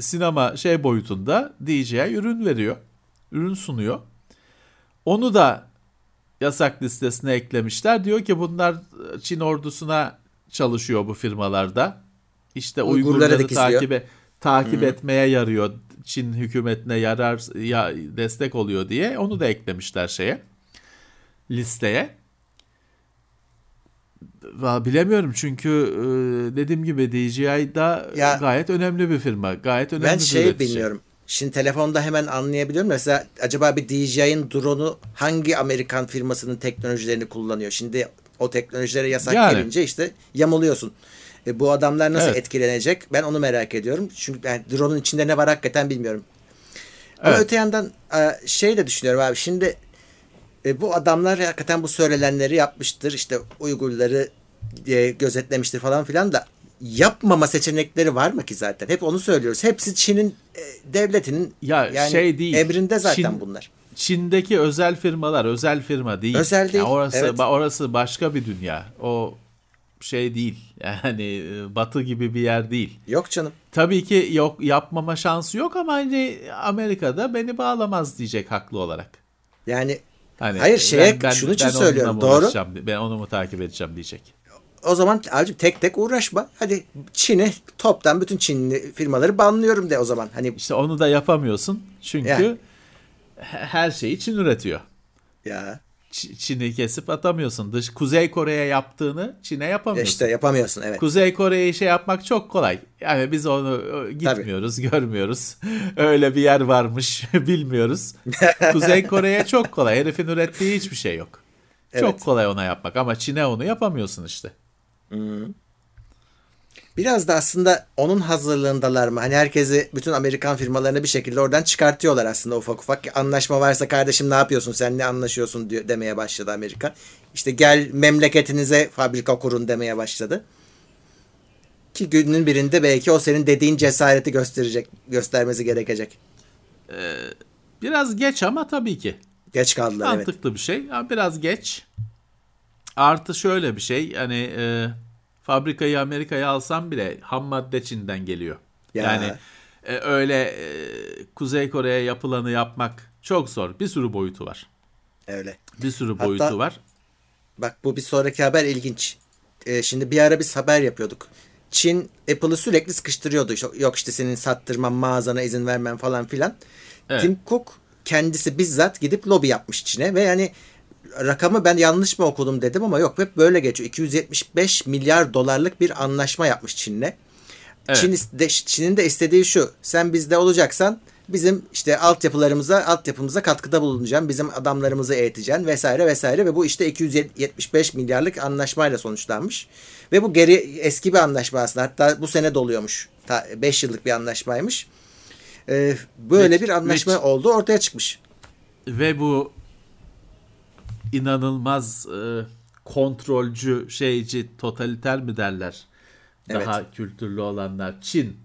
sinema şey boyutunda DJI ürün veriyor. Ürün sunuyor. Onu da yasak listesine eklemişler. Diyor ki bunlar Çin ordusuna çalışıyor bu firmalarda. İşte Uygurları Uygurları takibe takip etmeye yarıyor. Çin hükümetine yarar ya destek oluyor diye onu da eklemişler şeye listeye. Bilemiyorum çünkü e, dediğim gibi DJI da Ya- gayet önemli bir firma. Gayet önemli Ben bir şey üretici. bilmiyorum. Şimdi telefonda hemen anlayabiliyorum. Mesela acaba bir DJI'nin drone'u hangi Amerikan firmasının teknolojilerini kullanıyor? Şimdi o teknolojilere yasak Yani. gelince işte yamuluyorsun. E, bu adamlar nasıl Evet. etkilenecek? Ben onu merak ediyorum. Çünkü ben drone'un içinde ne var hakikaten bilmiyorum. Ama Evet. öte yandan e, şey de düşünüyorum abi. Şimdi e, bu adamlar hakikaten bu söylenenleri yapmıştır. İşte Uygurları e, gözetlemiştir falan filan da yapmama seçenekleri var mı ki zaten? Hep onu söylüyoruz. Hepsi Çin'in e, devletinin Ya yani şey değil. emrinde zaten Çin- bunlar. Çin'deki özel firmalar özel firma değil. Özel değil, Yani orası evet. ba- orası başka bir dünya. O şey değil. Yani e, Batı gibi bir yer değil. Yok canım. Tabii ki yok yapmama şansı yok ama hani Amerika'da beni bağlamaz diyecek haklı olarak. Yani Hani Hayır, şeye- şunun için onunla söylüyorum, doğru. Ben onu mu takip edeceğim diyecek. o zaman abicim tek tek uğraşma. Hadi Çin'i toptan bütün Çinli firmaları banlıyorum de o zaman. Hani İşte onu da yapamıyorsun. Çünkü Yani. he- her şeyi Çin üretiyor. ya Çin'i kesip atamıyorsun. Dış Kuzey Kore'ye yaptığını Çin'e yapamıyorsun. işte yapamıyorsun evet. Kuzey Kore'yi şey yapmak çok kolay. Yani biz onu gitmiyoruz, görmüyoruz. [LAUGHS] Öyle bir yer varmış, [LAUGHS] bilmiyoruz. Kuzey Kore'ye çok kolay. Herifin ürettiği hiçbir şey yok. Çok Evet. kolay ona yapmak ama Çin'e onu yapamıyorsun işte. Biraz da aslında onun hazırlığındalar mı? Hani herkesi bütün Amerikan firmalarını bir şekilde oradan çıkartıyorlar aslında ufak ufak. Anlaşma varsa kardeşim ne yapıyorsun sen ne anlaşıyorsun diyor, demeye başladı Amerika. İşte gel memleketinize fabrika kurun demeye başladı. Ki günün birinde belki o senin dediğin cesareti gösterecek, göstermesi gerekecek. Biraz geç ama tabii ki. Geç kaldılar evet. Mantıklı bir şey ama biraz geç. Artı şöyle bir şey hani e, fabrikayı Amerika'ya alsam bile ham madde Çin'den geliyor. Ya. Yani e, öyle e, Kuzey Kore'ye yapılanı yapmak çok zor. Bir sürü boyutu var. Öyle. Bir sürü Hatta- boyutu var. Bak bu bir sonraki haber ilginç. Ee, şimdi bir ara biz haber yapıyorduk. Çin Apple'ı sürekli sıkıştırıyordu. Yok işte senin sattırman mağazana izin vermen falan filan. Evet. Tim Cook kendisi bizzat gidip lobi yapmış Çin'e ve yani rakamı ben yanlış mı okudum dedim ama yok hep böyle geçiyor. 275 milyar dolarlık bir anlaşma yapmış Çin'le. Evet. Çin iste- Çin'in de istediği şu. Sen bizde olacaksan bizim işte altyapılarımıza, altyapımıza katkıda bulunacaksın. Bizim adamlarımızı eğiteceksin vesaire vesaire ve bu işte 275 milyarlık anlaşmayla sonuçlanmış. Ve bu geri eski bir anlaşma aslında. Hatta bu sene doluyormuş. 5 yıllık bir anlaşmaymış. Ee, böyle Ve- bir anlaşma ve- oldu ortaya çıkmış. Ve bu inanılmaz e, kontrolcü, şeyci, totaliter mi derler? Daha kültürlü olanlar. Çin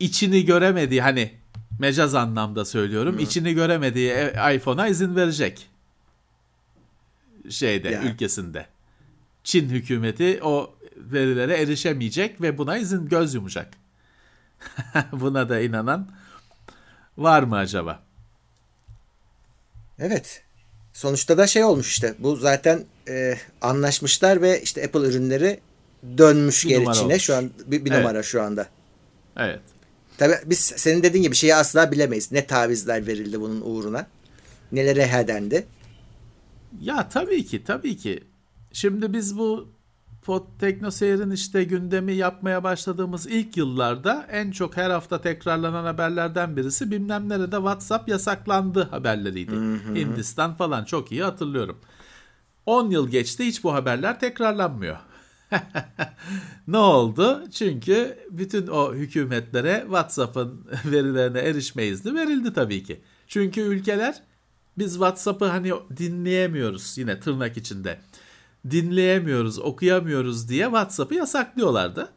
içini göremediği hani mecaz anlamda söylüyorum. içini göremediği e- iPhone'a izin verecek. Şeyde, Ya. ülkesinde. Çin hükümeti o verilere erişemeyecek ve buna izin göz yumacak. [LAUGHS] buna da inanan var mı acaba? Evet. Sonuçta da şey olmuş işte. Bu zaten e, anlaşmışlar ve işte Apple ürünleri dönmüş Bir geri Çin'e şu an bir, bir Evet. numara şu anda. Evet. Tabii biz senin dediğin gibi şeyi asla bilemeyiz. Ne tavizler verildi bunun uğruna. Nelere hedendi. Ya tabii ki tabii ki. Şimdi biz bu Pod Teknoseyir'in işte gündemi yapmaya başladığımız ilk yıllarda en çok her hafta tekrarlanan haberlerden birisi bilmem nerede WhatsApp yasaklandı haberleriydi. Hindistan falan çok iyi hatırlıyorum. 10 yıl geçti hiç bu haberler tekrarlanmıyor. [LAUGHS] ne oldu? Çünkü bütün o hükümetlere WhatsApp'ın [LAUGHS] verilerine erişme izni verildi tabii ki. Çünkü ülkeler biz WhatsApp'ı hani dinleyemiyoruz yine tırnak içinde. Dinleyemiyoruz, okuyamıyoruz diye WhatsApp'ı yasaklıyorlardı.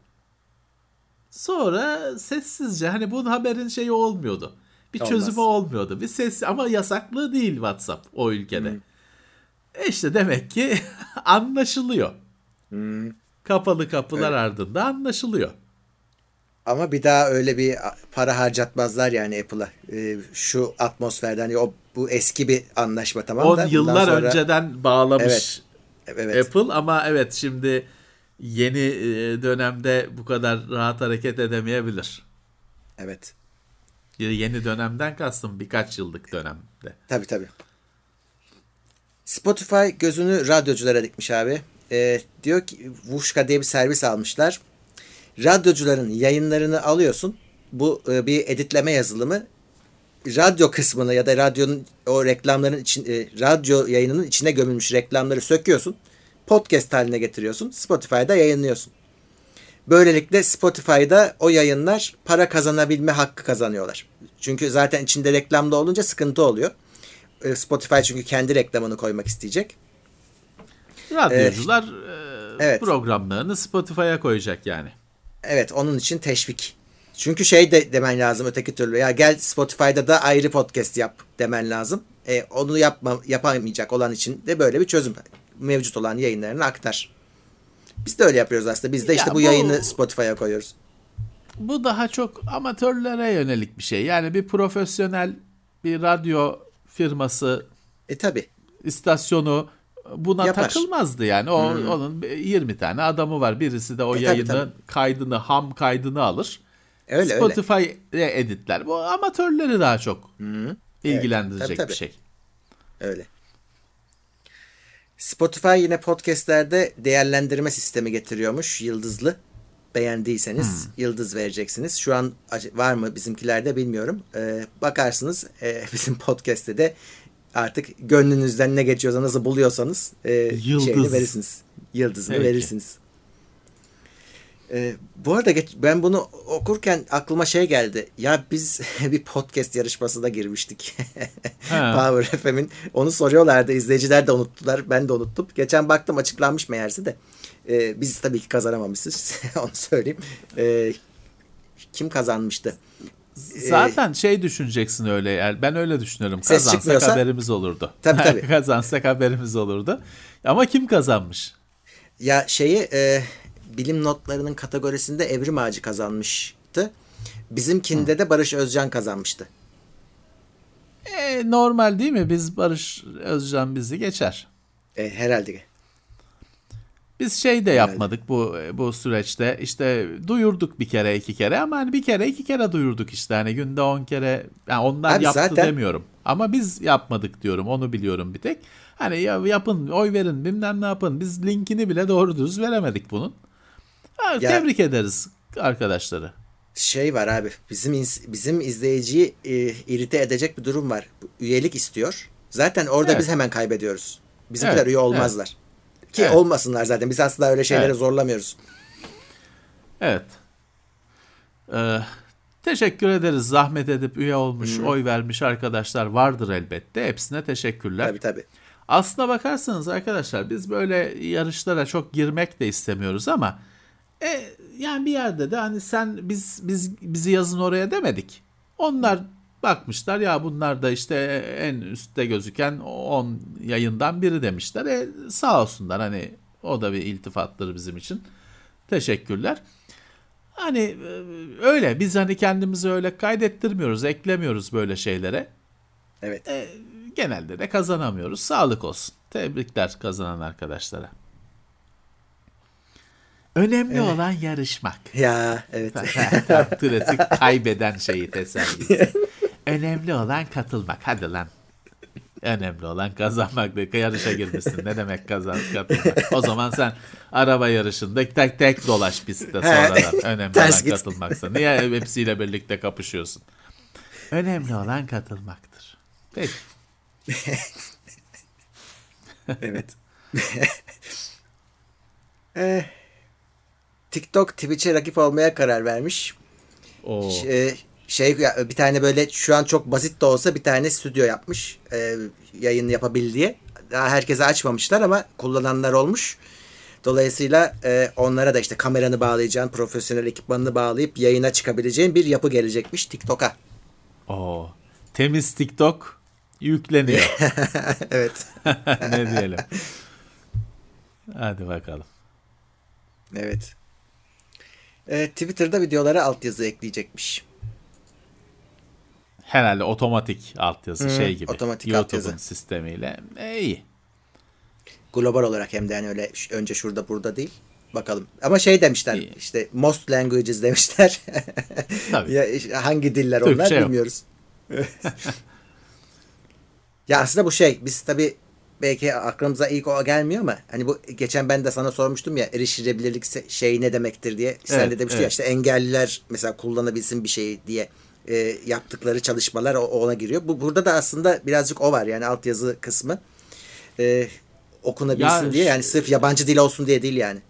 Sonra sessizce hani bunun haberin şeyi olmuyordu. Bir Olmaz. çözümü olmuyordu. Bir ses ama yasaklı değil WhatsApp o ülkede. E işte demek ki [LAUGHS] anlaşılıyor. Kapalı kapılar ardında anlaşılıyor. Ama bir daha öyle bir para harcatmazlar yani Apple'a. Ee, şu atmosferden yani o bu eski bir anlaşma tamam da. 10 bundan yıllar sonra- önceden bağlamış Evet. Evet. Apple ama evet şimdi yeni e, dönemde bu kadar rahat hareket edemeyebilir. Evet. Yeni dönemden kastım birkaç yıllık dönemde. Tabii tabii. Spotify gözünü radyoculara dikmiş abi. Ee, diyor ki Vuşka diye bir servis almışlar. Radyocuların yayınlarını alıyorsun. Bu e, bir editleme yazılımı. Radyo kısmını ya da radyonun o reklamların için e, radyo yayınının içine gömülmüş reklamları söküyorsun. Podcast haline getiriyorsun. Spotify'da yayınlıyorsun. Böylelikle Spotify'da o yayınlar para kazanabilme hakkı kazanıyorlar. Çünkü zaten içinde reklamda olunca sıkıntı oluyor. E, Spotify çünkü kendi reklamını koymak isteyecek. Radyocular e, evet. programlarını Spotify'a koyacak yani. Evet onun için teşvik. Çünkü şey de demen lazım öteki türlü. Ya gel Spotify'da da ayrı podcast yap demen lazım. E, onu yapma, yapamayacak olan için de böyle bir çözüm. Mevcut olan yayınlarını aktar. Biz de öyle yapıyoruz aslında. Biz de Ya işte bu, bu- yayını Spotify'a koyuyoruz. Bu daha çok amatörlere yönelik bir şey. Yani bir profesyonel bir radyo firması E tabi. istasyonu buna Yapar. takılmazdı yani. O onun 20 tane adamı var. Birisi de o E, tabii, yayının tabii. kaydını, ham kaydını alır. Öyle öyle. Spotify'e editler. Bu amatörleri daha çok ilgilendirecek Tabii, tabii. bir şey. Öyle. Spotify yine podcastlerde değerlendirme sistemi getiriyormuş. Yıldızlı. Beğendiyseniz yıldız vereceksiniz. Şu an var mı bizimkilerde bilmiyorum. Ee, bakarsınız e, [LAUGHS] bizim podcast'te de artık gönlünüzden ne geçiyorsa nasıl buluyorsanız e, Yıldız. şeyini verirsiniz. Yıldızını Peki. verirsiniz. Ee, bu arada geç- ben bunu okurken aklıma şey geldi. Ya biz [LAUGHS] bir podcast yarışmasına girmiştik. [LAUGHS] Power FM'in. Onu soruyorlardı. izleyiciler de unuttular. Ben de unuttum. Geçen baktım açıklanmış meğerse de. Ee, biz tabii ki kazanamamışız. [LAUGHS] Onu söyleyeyim. Ee, kim kazanmıştı? Zaten şey düşüneceksin öyle yani ben öyle düşünüyorum. Ses Kazansak çıkmıyorsa- haberimiz olurdu. Tabii, tabii. Kazansak haberimiz olurdu. Ama kim kazanmış? Ya şeyi e, bilim notlarının kategorisinde Evrim Ağacı kazanmıştı. Bizimkinde de Barış Özcan kazanmıştı. E, normal değil mi? Biz Barış Özcan bizi geçer. E, herhalde. Biz şey de yapmadık bu bu süreçte. İşte duyurduk bir kere iki kere ama hani bir kere iki kere duyurduk işte. Hani günde on kere yani onlar Abi yaptı zaten- demiyorum. Ama biz yapmadık diyorum. Onu biliyorum bir tek. Hani ya yapın, oy verin, bilmem ne yapın. Biz linkini bile doğru düz veremedik bunun. Ha, Ya- Tebrik ederiz arkadaşları. Şey var abi. Bizim bizim izleyiciyi e, irite edecek bir durum var. Üyelik istiyor. Zaten orada Evet. biz hemen kaybediyoruz. Bizimkiler Evet, üye olmazlar. Ki Evet. olmasınlar zaten. Biz aslında öyle şeylere Evet. zorlamıyoruz. Evet. Ee, teşekkür ederiz. Zahmet edip üye olmuş, oy vermiş arkadaşlar vardır elbette. Hepsine teşekkürler. Tabii tabii. Aslına bakarsanız arkadaşlar biz böyle yarışlara çok girmek de istemiyoruz ama e, yani bir yerde de hani sen biz biz bizi yazın oraya demedik. Onlar bakmışlar ya bunlar da işte en üstte gözüken 10 yayından biri demişler. E, sağ olsunlar hani o da bir iltifattır bizim için. Teşekkürler. Hani e, öyle biz hani kendimizi öyle kaydettirmiyoruz, eklemiyoruz böyle şeylere Evet. genelde de kazanamıyoruz. Sağlık olsun. Tebrikler kazanan arkadaşlara. Önemli olan yarışmak. Ya evet. Klasik kaybeden şeyi tesellisi. [LAUGHS] Önemli olan katılmak. Hadi lan. Önemli olan kazanmak. değil. Yarışa girmişsin. Ne demek kazan katılmak? O zaman sen araba yarışında tek tek dolaş pistte sonradan. Önemli Ters olan git. katılmaksa. Niye hepsiyle birlikte kapışıyorsun? Önemli olan katılmaktır. Peki. [LAUGHS] evet. [LAUGHS] Eh, TikTok Twitch'e rakip olmaya karar vermiş. Oo. Ş- e, şey bir tane böyle şu an çok basit de olsa bir tane stüdyo yapmış. e, yayın yapabil diye. Daha herkese açmamışlar ama kullananlar olmuş. Dolayısıyla e, onlara da işte kameranı bağlayacağın, profesyonel ekipmanını bağlayıp yayına çıkabileceğin bir yapı gelecekmiş TikTok'a. Oo. Temiz TikTok yükleniyor. [LAUGHS] evet. [LAUGHS] ne diyelim. Hadi bakalım. Evet. E, Twitter'da videolara altyazı ekleyecekmiş. Herhalde otomatik altyazı Hı, şey gibi. otomatik YouTube'un altyazı. sistemiyle. E, iyi. Global olarak hem de yani öyle önce şurada burada değil. Bakalım. Ama şey demişler İyi. işte most languages demişler. Tabii. [LAUGHS] ya hangi diller Türkçe onlar yok. bilmiyoruz. [LAUGHS] ya aslında bu şey biz tabi belki aklımıza ilk o gelmiyor ama hani bu geçen ben de sana sormuştum ya erişilebilirlik şey ne demektir diye. Sen Evet, de demiştin evet. ya işte engelliler mesela kullanabilsin bir şeyi diye e, yaptıkları çalışmalar o- ona giriyor. Bu burada da aslında birazcık o var yani altyazı kısmı. E, okunabilsin Ya diye yani sırf yabancı dil olsun diye değil yani.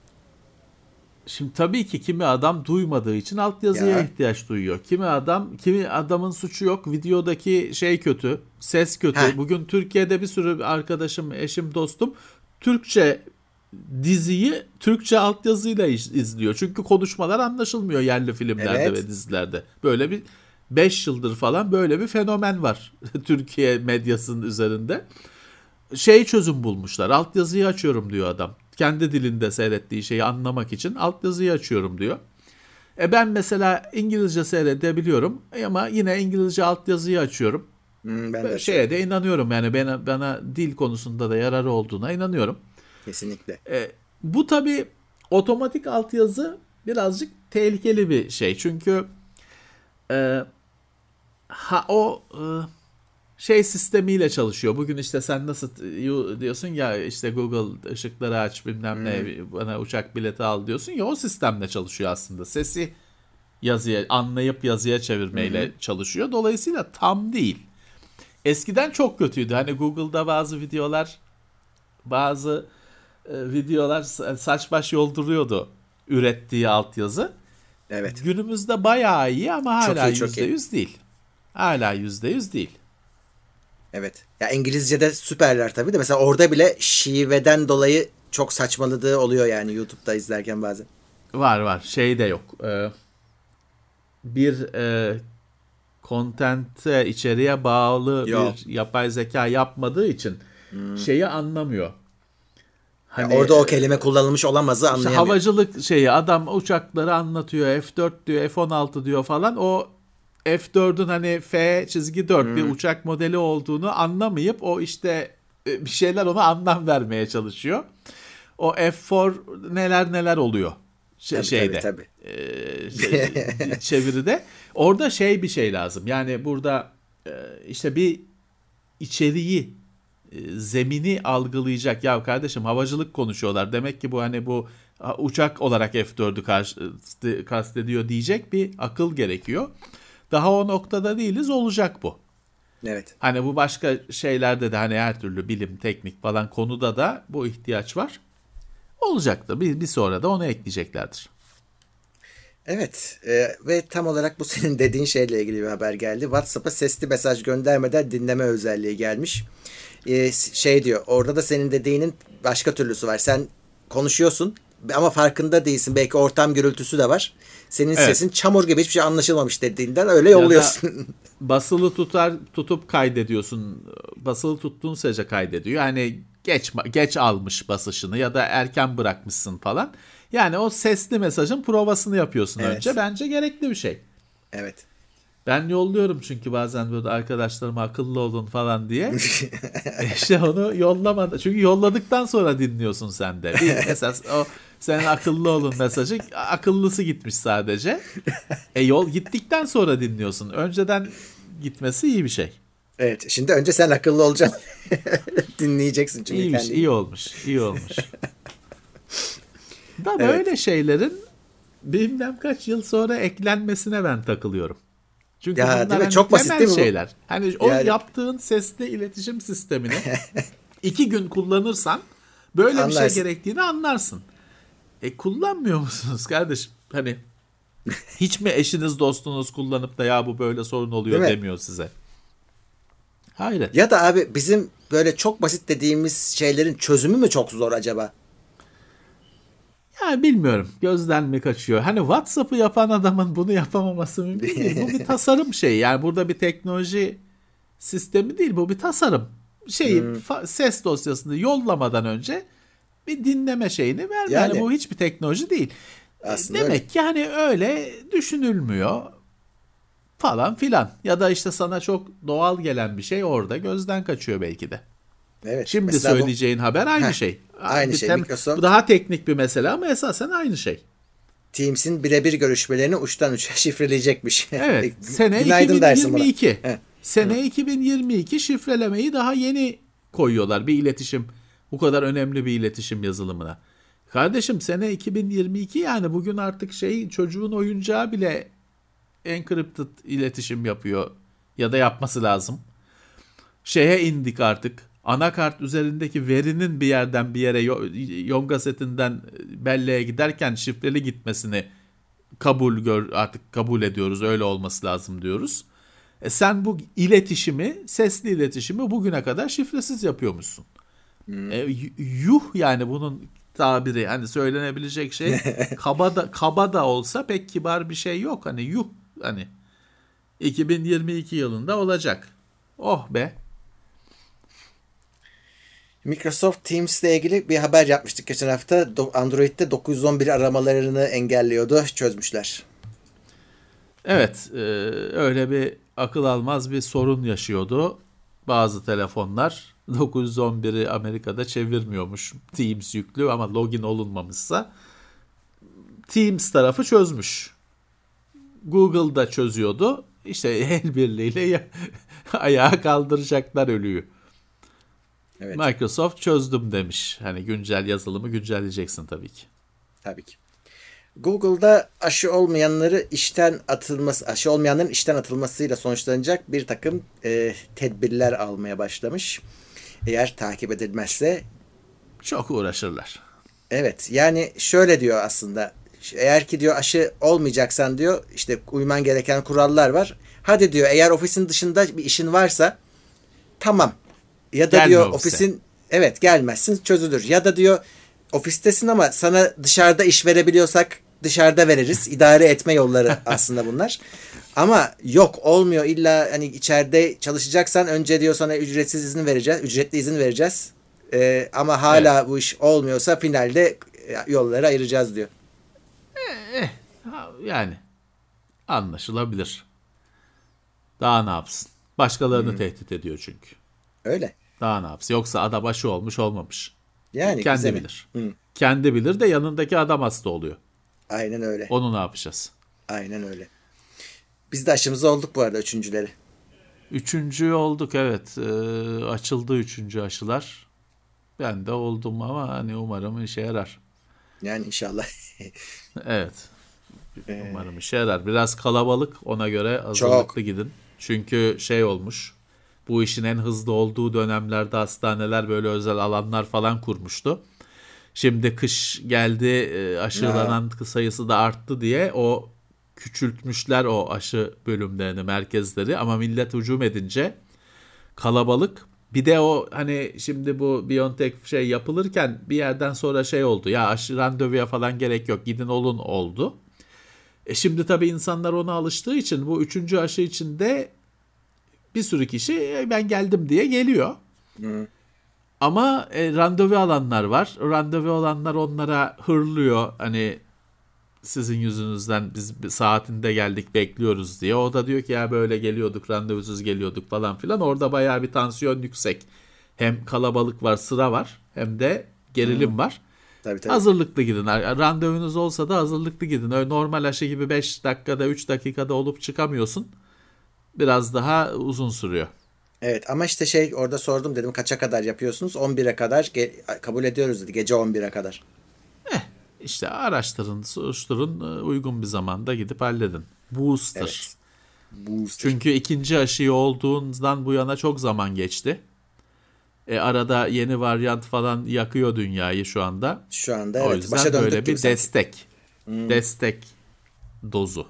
Şimdi tabii ki kimi adam duymadığı için altyazıya Ya. ihtiyaç duyuyor. Kimi adam, kimi adamın suçu yok. Videodaki şey kötü, ses kötü. Heh. Bugün Türkiye'de bir sürü arkadaşım, eşim, dostum Türkçe diziyi Türkçe altyazıyla iz- izliyor. Çünkü konuşmalar anlaşılmıyor yerli filmlerde Evet. ve dizilerde. Böyle bir 5 yıldır falan böyle bir fenomen var [LAUGHS] Türkiye medyasının üzerinde. Şey çözüm bulmuşlar. Altyazıyı açıyorum diyor adam. Kendi dilinde seyrettiği şeyi anlamak için altyazıyı açıyorum diyor. E ben mesela İngilizce seyredebiliyorum ama yine İngilizce altyazıyı açıyorum. Hmm, ben de Şeye de inanıyorum yani bana, bana dil konusunda da yararı olduğuna inanıyorum. kesinlikle. E, bu tabi otomatik altyazı birazcık tehlikeli bir şey. Çünkü e, ha o e, şey sistemiyle çalışıyor. Bugün işte sen nasıl diyorsun ya işte Google ışıkları aç bilmem ne bana uçak bileti al diyorsun ya o sistemle çalışıyor aslında. Sesi yazıya anlayıp yazıya çevirmeyle çalışıyor. Dolayısıyla tam değil. Eskiden çok kötüydü. Hani Google'da bazı videolar bazı e, videolar sa- saç baş yolduruyordu ürettiği altyazı. Evet. Günümüzde bayağı iyi ama Çok hala iyi, çok iyi. yüz değil. Hala yüzde yüz değil. Evet. Ya İngilizce'de süperler tabii de mesela orada bile şiveden dolayı çok saçmaladığı oluyor yani YouTube'da izlerken bazen. Var var. Şey de yok. Ee, bir e, content'e, içeriğe bağlı Yok. bir yapay zeka yapmadığı için şeyi anlamıyor. Ya Hani orada o kelime kullanılmış olamazı İşte anlayamıyor. havacılık şeyi adam uçakları anlatıyor F4 diyor F16 diyor falan o F4'ün hani F çizgi 4 bir uçak modeli olduğunu anlamayıp o işte e, bir şeyler ona anlam vermeye çalışıyor. O F4 neler neler oluyor şey, Tabii, şeyde tabii, e, şey- [LAUGHS] çeviride. Orada şey bir şey lazım. Yani burada e, işte bir içeriği e, zemini algılayacak. Ya kardeşim havacılık konuşuyorlar. Demek ki bu hani bu uçak olarak F4'ü karşı- e, kastediyor diyecek bir akıl gerekiyor. Daha o noktada değiliz olacak bu. Evet. Hani bu başka şeylerde de hani her türlü bilim, teknik falan konuda da bu ihtiyaç var. Olacaktır. Bir, bir sonra da onu ekleyeceklerdir. Evet e, ve tam olarak bu senin [LAUGHS] dediğin şeyle ilgili bir haber geldi. WhatsApp'a sesli mesaj göndermeden dinleme özelliği gelmiş. E, şey diyor orada da senin dediğinin başka türlüsü var. Sen konuşuyorsun ama farkında değilsin. Belki ortam gürültüsü de var. Senin Evet. sesin çamur gibi hiçbir şey anlaşılmamış dediğinden öyle Ya yolluyorsun. [LAUGHS] basılı tutar tutup kaydediyorsun. Basılı tuttuğun sürece kaydediyor. Yani geç geç almış basışını ya da erken bırakmışsın falan. Yani o sesli mesajın provasını yapıyorsun Evet. önce. Bence gerekli bir şey. evet. Ben yolluyorum çünkü bazen böyle arkadaşlarıma akıllı olun falan diye. [LAUGHS] işte onu yollamadı. Çünkü yolladıktan sonra dinliyorsun sen de. Bir, [LAUGHS] esas o senin akıllı olun mesajı akıllısı gitmiş sadece. E yol gittikten sonra dinliyorsun. Önceden gitmesi iyi bir şey. Evet. Şimdi önce sen akıllı olacaksın. [LAUGHS] Dinleyeceksin çünkü İyiymiş, kendini. iyi olmuş, iyi olmuş. da Evet. böyle şeylerin bilmem kaç yıl sonra eklenmesine ben takılıyorum. Çünkü Ya, bunlar değil mi? hani Çok basit değil mi bu? şeyler. Hani o Yani- yaptığın sesli iletişim sistemini [LAUGHS] iki gün kullanırsan böyle bir Anlarsın. şey gerektiğini anlarsın. E kullanmıyor musunuz kardeşim? Hani hiç mi eşiniz dostunuz kullanıp da ya bu böyle sorun oluyor Değil mi? demiyor size? Hayret. Ya da abi bizim böyle çok basit dediğimiz şeylerin çözümü mü çok zor acaba? Yani bilmiyorum. Gözden mi kaçıyor? Hani WhatsApp'ı yapan adamın bunu yapamaması mümkün değil. Bu bir [LAUGHS] tasarım şeyi. Yani burada bir teknoloji sistemi değil. Bu bir tasarım. Şeyi fa- ses dosyasını yollamadan önce bir dinleme şeyini ver. Yani, Yani- bu hiçbir teknoloji değil. Aslında Demek öyle. ki hani öyle düşünülmüyor falan filan. Ya da işte sana çok doğal gelen bir şey orada gözden kaçıyor belki de. Evet. Şimdi Mesela bu- söyleyeceğin haber aynı Heh, şey. aynı Bir şey. tem- Microsoft- Bu daha teknik bir mesele ama esasen aynı şey. Teams'in birebir görüşmelerini uçtan uça [LAUGHS] şifreleyecekmiş. Evet. [LAUGHS] sene Günaydın dersin buna. 2022. Evet. Sene 2022 şifrelemeyi daha yeni koyuyorlar bir iletişim. Bu kadar önemli bir iletişim yazılımına. Kardeşim sene 2022 yani bugün artık şey çocuğun oyuncağı bile encrypted iletişim yapıyor ya da yapması lazım. Şeye indik artık. Anakart üzerindeki verinin bir yerden bir yere yo- yonga setinden belleğe giderken şifreli gitmesini kabul gör artık kabul ediyoruz öyle olması lazım diyoruz. E sen bu iletişimi sesli iletişimi bugüne kadar şifresiz yapıyormuşsun. E, y- yuh yani bunun tabiri hani söylenebilecek şey [LAUGHS] kaba da kaba da olsa pek kibar bir şey yok hani yuh hani 2022 yılında olacak. Oh be. Microsoft Teams ile ilgili bir haber yapmıştık geçen hafta. Android'de 911 aramalarını engelliyordu. Çözmüşler. Evet, e, öyle bir akıl almaz bir sorun yaşıyordu. Bazı telefonlar [LAUGHS] 911'i Amerika'da çevirmiyormuş Teams yüklü ama login olunmamışsa Teams tarafı çözmüş. Google'da çözüyordu. İşte [LAUGHS] el birliğiyle ya- [LAUGHS] ayağa kaldıracaklar ölüyü. Evet. Microsoft çözdüm demiş. Hani güncel yazılımı güncelleyeceksin tabii ki. Tabii ki. Google'da aşı olmayanları işten atılması, aşı olmayanların işten atılmasıyla sonuçlanacak bir takım e, tedbirler almaya başlamış. Eğer takip edilmezse Çok uğraşırlar. Evet yani şöyle diyor aslında. Eğer ki diyor aşı olmayacaksan diyor işte uyman gereken kurallar var. Hadi diyor eğer ofisin dışında bir işin varsa tamam. Ya da Gelme diyor ofise. ofisin evet gelmezsin çözülür. Ya da diyor ofistesin ama sana dışarıda iş verebiliyorsak dışarıda veririz. [LAUGHS] İdare etme yolları aslında bunlar. Ama yok olmuyor illa hani içeride çalışacaksan önce diyor sana ücretsiz izin vereceğiz. Ücretli izin vereceğiz. Ee, ama hala bu iş olmuyorsa finalde e, yolları ayıracağız diyor. Ha, Yani anlaşılabilir. Daha ne yapsın? Başkalarını tehdit ediyor çünkü. Öyle. Daha ne yapsın? Yoksa ada başı olmuş olmamış. Yani Kendi güzel. bilir. Hı. Kendi bilir de yanındaki adam hasta oluyor. Aynen öyle. Onu ne yapacağız? Aynen öyle. Biz de aşımız olduk bu arada üçüncüleri. Üçüncü olduk evet. Ee, açıldı üçüncü aşılar. Ben de oldum ama hani umarım işe yarar. Yani inşallah. [LAUGHS] Evet. Ee, Umarım işe yarar. Biraz kalabalık ona göre hazırlıklı Çok. gidin. Çünkü şey olmuş. Bu işin en hızlı olduğu dönemlerde hastaneler böyle özel alanlar falan kurmuştu. Şimdi kış geldi e, aşılanan sayısı da arttı diye o küçültmüşler o aşı bölümlerini, merkezleri ama millet hücum edince kalabalık. Bir de o hani şimdi bu BioNTech şey yapılırken bir yerden sonra şey oldu. Ya aşı randevuya falan gerek yok gidin olun oldu. E şimdi tabii insanlar ona alıştığı için bu üçüncü aşı için de bir sürü kişi "E, ben geldim diye geliyor. Ama e, randevu alanlar var. Randevu olanlar onlara hırlıyor. Hani sizin yüzünüzden biz bir saatinde geldik bekliyoruz diye. O da diyor ki ya böyle geliyorduk randevusuz geliyorduk falan filan. Orada bayağı bir tansiyon yüksek. Hem kalabalık var sıra var hem de gerilim var. tabii tabii. Hazırlıklı gidin. Randevunuz olsa da hazırlıklı gidin. Öyle normal aşı gibi 5 dakikada 3 dakikada olup çıkamıyorsun. Biraz daha uzun sürüyor. Evet ama işte şey orada sordum dedim kaça kadar yapıyorsunuz? 11'e kadar ge- kabul ediyoruz dedi. Gece 11'e kadar. İşte araştırın, soruşturun, e, uygun bir zamanda gidip halledin. Booster. Evet. Booster. Çünkü ikinci aşıyı olduğundan bu yana çok zaman geçti. E, arada yeni varyant falan yakıyor dünyayı şu anda. Şu anda o evet yüzden başa böyle bir sanki. destek. Destek dozu.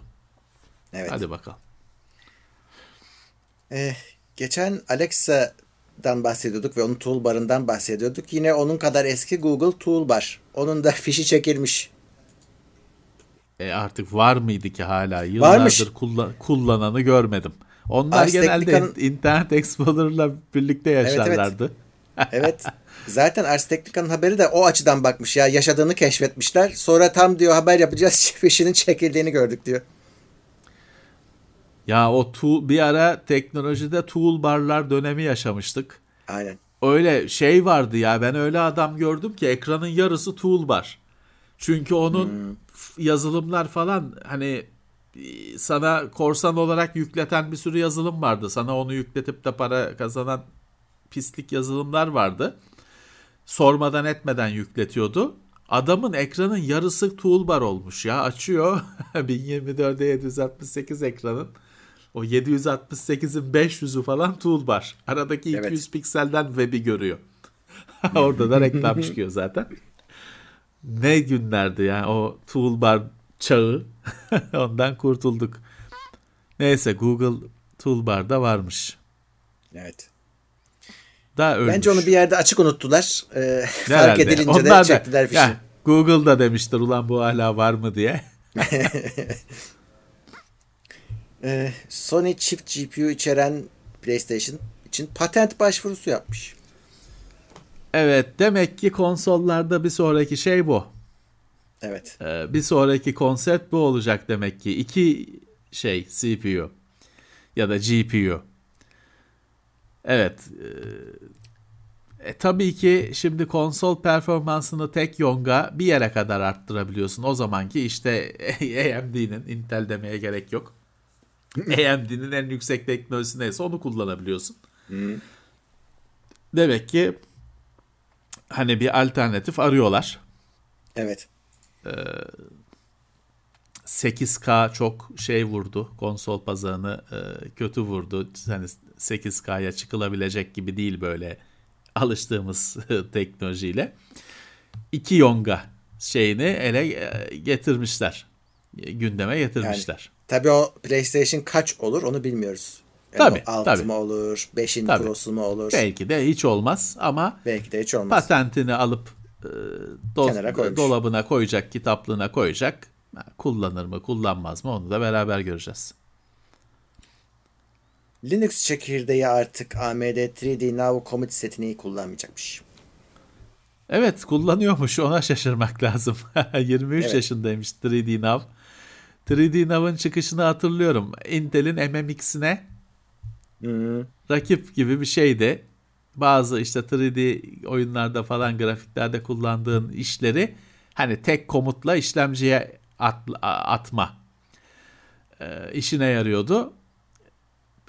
Evet. Hadi bakalım. Eh, geçen Alexa'dan bahsediyorduk ve onun toolbar'ından bahsediyorduk. Yine onun kadar eski Google Toolbar. Onun da fişi çekilmiş. E artık var mıydı ki hala? Varmış. Yıllardır kullan- kullananı görmedim. Onlar Ars genelde Technica'nın- Internet Explorer'la birlikte evet. yaşarlardı. [LAUGHS] Evet. Zaten Ars Technica'nın haberi de o açıdan bakmış ya. Yaşadığını keşfetmişler. Sonra tam diyor haber yapacağız. [LAUGHS] Fişinin çekildiğini gördük diyor. Ya o tool, bir ara teknolojide toolbarlar dönemi yaşamıştık. Aynen. Öyle şey vardı ya ben öyle adam gördüm ki ekranın yarısı toolbar. Çünkü onun f- yazılımlar falan hani e, sana korsan olarak yükleten bir sürü yazılım vardı. Sana onu yükletip de para kazanan pislik yazılımlar vardı. Sormadan etmeden yükletiyordu. Adamın ekranın yarısı toolbar olmuş ya. Açıyor [LAUGHS] 1024'e 768 ekranın. O 768'in 500'ü falan toolbar. Aradaki 200 Evet. pikselden web'i görüyor. [LAUGHS] Orada da reklam çıkıyor zaten. Ne günlerdi ya o toolbar çağı. [LAUGHS] Ondan kurtulduk. Neyse Google toolbar'da varmış. Evet. Da ölmüş. Bence onu bir yerde açık unuttular. Ee, fark edilince Onlar de çektiler fişi. Google'da demiştir ulan bu hala var mı diye. [LAUGHS] Ee, Sony çift GPU içeren PlayStation için patent başvurusu yapmış. Evet demek ki konsollarda bir sonraki şey bu. Evet. Ee, bir sonraki konsept bu olacak demek ki. İki şey CPU ya da GPU. Evet. E, e, tabii ki şimdi konsol performansını tek yonga bir yere kadar arttırabiliyorsun. O zamanki işte [LAUGHS] AMD'nin, Intel demeye gerek yok. [LAUGHS] AMD'nin en yüksek teknolojisi neyse onu kullanabiliyorsun. Demek ki hani bir alternatif arıyorlar. Evet. 8K çok şey vurdu. Konsol pazarını e, kötü vurdu. Hani 8K'ya çıkılabilecek gibi değil böyle alıştığımız [LAUGHS] teknolojiyle. 2 yonga şeyini ele e, getirmişler. Gündeme getirmişler. Tabii o PlayStation kaç olur onu bilmiyoruz. Tabii, o altı tabii. mı olur, 5'in Tabii. Pro'su mu olur? Belki de hiç olmaz ama Belki de hiç olmaz. patentini alıp e, do- dolabına koyacak, kitaplığına koyacak. Kullanır mı, kullanmaz mı onu da beraber göreceğiz. Linux çekirdeği artık AMD 3D Now Commit setini kullanmayacakmış. Evet kullanıyormuş ona şaşırmak [LAUGHS] lazım. [LAUGHS] 23 Evet. yaşındaymış 3D Now. 3D Now'ın çıkışını hatırlıyorum. Intel'in MMX'ine rakip gibi bir şeydi. Bazı işte 3D oyunlarda falan grafiklerde kullandığın işleri hani tek komutla işlemciye at- atma e, işine yarıyordu.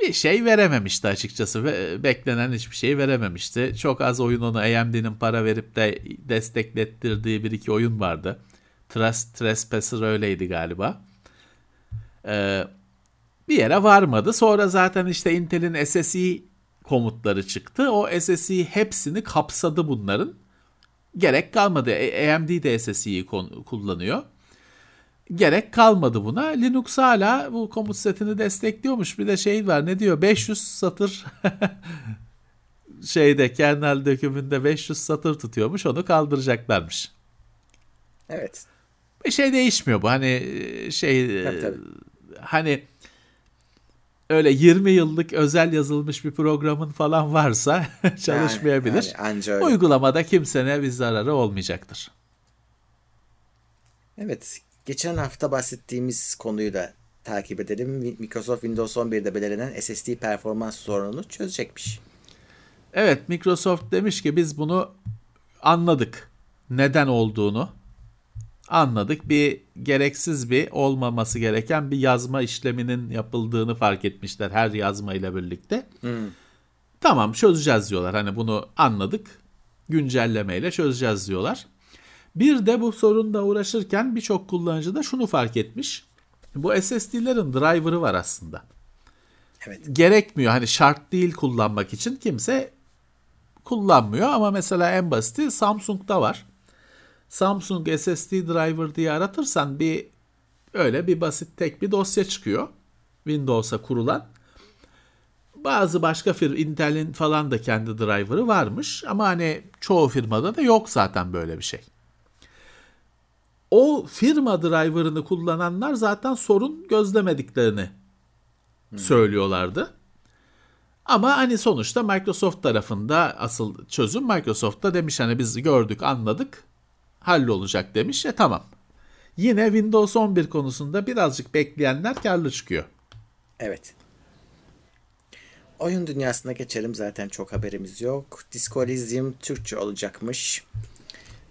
Bir şey verememişti açıkçası ve beklenen hiçbir şey verememişti. Çok az oyun onu AMD'nin para verip de desteklettirdiği bir iki oyun vardı. Trust Trespasser öyleydi galiba. Ee, bir yere varmadı. Sonra zaten işte Intel'in SSI komutları çıktı. O SSI hepsini kapsadı bunların. Gerek kalmadı. A- AMD de SSI'yi kullanıyor. Gerek kalmadı buna. Linux hala bu komut setini destekliyormuş. Bir de şey var ne diyor 500 satır [LAUGHS] şeyde kernel dökümünde 500 satır tutuyormuş onu kaldıracaklarmış. Evet. Bir şey değişmiyor bu hani şey Tabii, tabii. Hani öyle 20 yıllık özel yazılmış bir programın falan varsa [LAUGHS] çalışmayabilir. Yani, yani anca öyle. Uygulamada kimsene bir zararı olmayacaktır. Evet. Geçen hafta bahsettiğimiz konuyu da takip edelim. Microsoft Windows 11'de belirlenen SSD performans sorununu çözecekmiş. Evet Microsoft demiş ki biz bunu anladık. Neden olduğunu anladık. Bir gereksiz bir olmaması gereken bir yazma işleminin yapıldığını fark etmişler her yazma ile birlikte. Tamam çözeceğiz diyorlar. Hani bunu anladık. Güncellemeyle çözeceğiz diyorlar. Bir de bu sorunla uğraşırken birçok kullanıcı da şunu fark etmiş. Bu SSD'lerin driver'ı var aslında. Evet. Gerekmiyor. Hani şart değil kullanmak için kimse kullanmıyor ama mesela en basiti Samsung'da var. Samsung SSD driver diye aratırsan bir öyle bir basit tek bir dosya çıkıyor. Windows'a kurulan. Bazı başka firma Intel'in falan da kendi driver'ı varmış ama hani çoğu firmada da yok zaten böyle bir şey. o firma driver'ını kullananlar zaten sorun gözlemediklerini söylüyorlardı. Ama hani sonuçta Microsoft tarafında asıl çözüm Microsoft'ta demiş hani biz gördük anladık hallolacak demiş. E tamam. Yine Windows 11 konusunda birazcık bekleyenler karlı çıkıyor. Evet. Oyun dünyasına geçelim zaten çok haberimiz yok. Disco Elysium Türkçe olacakmış.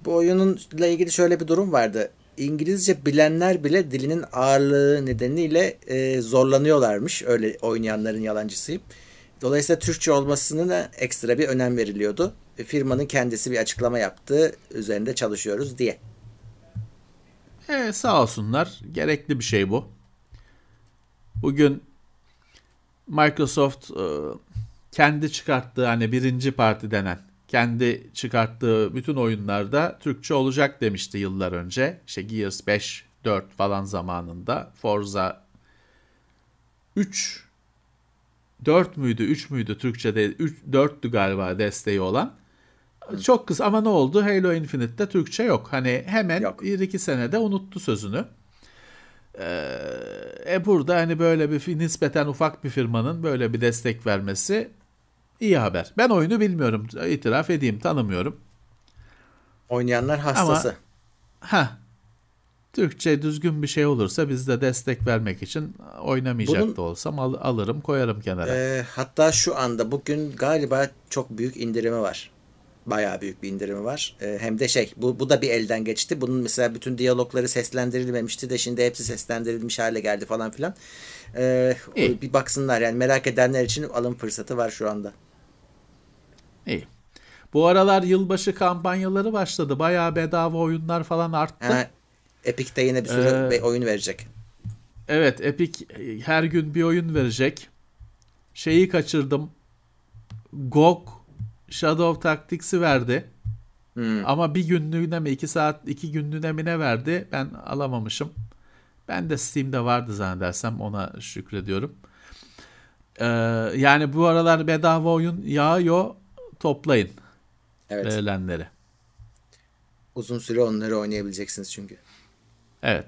Bu oyununla ilgili şöyle bir durum vardı. İngilizce bilenler bile dilinin ağırlığı nedeniyle e, zorlanıyorlarmış. Öyle oynayanların yalancısıyım. Dolayısıyla Türkçe olmasına ekstra bir önem veriliyordu. E, firmanın kendisi bir açıklama yaptı. Üzerinde çalışıyoruz diye. E, sağ olsunlar. Gerekli bir şey bu. Bugün Microsoft e, kendi çıkarttığı hani birinci parti denen kendi çıkarttığı bütün oyunlarda Türkçe olacak demişti yıllar önce. İşte Gears 5, 4 falan zamanında Forza 3 4 müydü 3 müydü Türkçe'de 3 4'tü galiba desteği olan. Çok kısa ama ne oldu? Halo Infinite'de Türkçe yok. Hani hemen Yok. 1-2 senede unuttu sözünü. Ee, e burada hani böyle bir nispeten ufak bir firmanın böyle bir destek vermesi iyi haber. Ben oyunu bilmiyorum. itiraf edeyim tanımıyorum. Oynayanlar hastası. Ha. Türkçe düzgün bir şey olursa biz de destek vermek için oynamayacak Bunun- da olsam al- alırım koyarım kenara. Ee, hatta şu anda bugün galiba çok büyük indirimi var. Bayağı büyük bir indirimi var. Ee, hem de şey bu, bu da bir elden geçti. Bunun mesela bütün diyalogları seslendirilmemişti de şimdi hepsi seslendirilmiş hale geldi falan filan. Ee, İyi. bir baksınlar yani merak edenler için alım fırsatı var şu anda. İyi. Bu aralar yılbaşı kampanyaları başladı. Bayağı bedava oyunlar falan arttı. Ha, Epic'te yine bir sürü Ee, oyun verecek. Evet Epic e, her gün bir oyun verecek. Şeyi kaçırdım. GOG Shadow Tactics'i verdi. Hmm. Ama bir günlüğüne mi iki saat iki günlüğüne mi ne verdi ben alamamışım. Ben de Steam'de vardı zannedersem ona şükrediyorum. Ee, yani bu aralar bedava oyun yağıyor toplayın Evet. verilenleri. Uzun süre onları oynayabileceksiniz çünkü. Evet.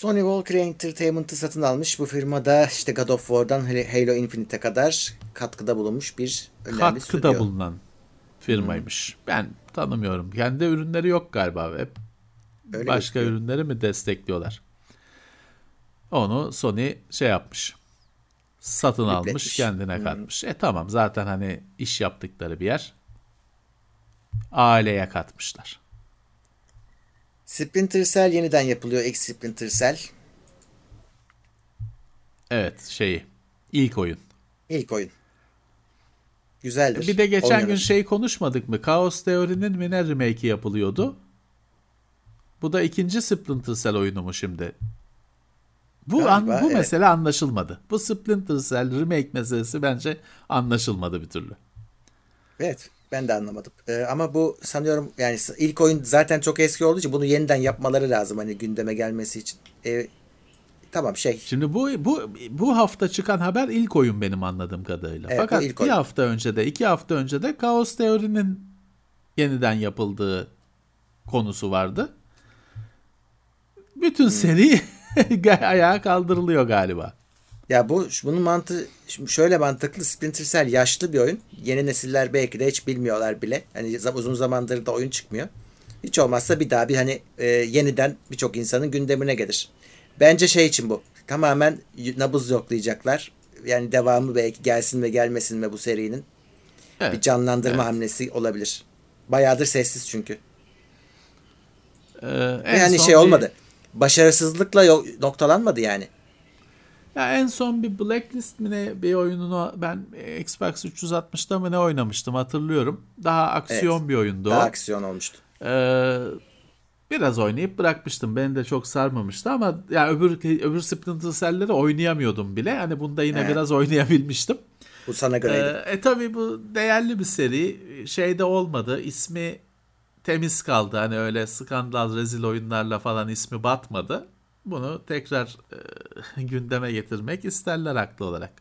Sony Walker Entertainment'ı satın almış. Bu firmada işte God of War'dan Halo Infinite'e kadar katkıda bulunmuş bir önemli Katkıda stüdyo. bulunan firmaymış. Ben tanımıyorum. Kendi ürünleri yok galiba. Hep Öyle başka gözüküyor. ürünleri mi destekliyorlar? Onu Sony şey yapmış. Satın almış, Yükletmiş. kendine katmış. E tamam zaten hani iş yaptıkları bir yer. Aileye katmışlar. Splinter Cell yeniden yapılıyor. X Splinter Cell. Evet şeyi. ilk oyun. İlk oyun. Güzeldir. Bir de geçen Oynanır. gün şey konuşmadık mı? Chaos Theory'nin mi ne remake'i yapılıyordu? Bu da ikinci Splinter Cell oyunu mu şimdi? Bu an, Galiba, bu evet. mesele anlaşılmadı. Bu Splinter Cell remake meselesi bence anlaşılmadı bir türlü. Evet. Ben de anlamadım. Ee, ama bu sanıyorum yani ilk oyun zaten çok eski olduğu için bunu yeniden yapmaları lazım hani gündeme gelmesi için. Ee, tamam şey. Şimdi bu bu bu hafta çıkan haber ilk oyun benim anladığım kadarıyla. Evet, Fakat ilk bir oyun. hafta önce de iki hafta önce de Chaos Theory'nin yeniden yapıldığı konusu vardı. Bütün Hmm. seri [LAUGHS] ayağa kaldırılıyor galiba. Ya bu bunun mantığı şöyle mantıklı Splinter Cell yaşlı bir oyun. Yeni nesiller belki de hiç bilmiyorlar bile. Hani uzun zamandır da oyun çıkmıyor. Hiç olmazsa bir daha bir hani e, yeniden birçok insanın gündemine gelir. Bence şey için bu. Tamamen nabız yoklayacaklar. Yani devamı belki gelsin ve gelmesin mi bu serinin. Evet. Bir canlandırma hamlesi olabilir. Bayağıdır sessiz çünkü. Ee, son şey bir- olmadı. Başarısızlıkla noktalanmadı yani. Ya en son bir Blacklist mi ne bir oyununu ben Xbox 360'da mı ne oynamıştım hatırlıyorum. Daha aksiyon Evet. bir oyundu Daha o. aksiyon olmuştu. Ee, biraz oynayıp bırakmıştım. Beni de çok sarmamıştı ama ya öbür öbür Splinter Cell'leri oynayamıyordum bile. Hani bunda yine Evet. biraz oynayabilmiştim. Bu sana göreydi. Ee, e tabi bu değerli bir seri. Şeyde olmadı. İsmi temiz kaldı. Hani öyle skandal rezil oyunlarla falan ismi batmadı. Bunu tekrar e, [LAUGHS] gündeme getirmek isterler haklı olarak.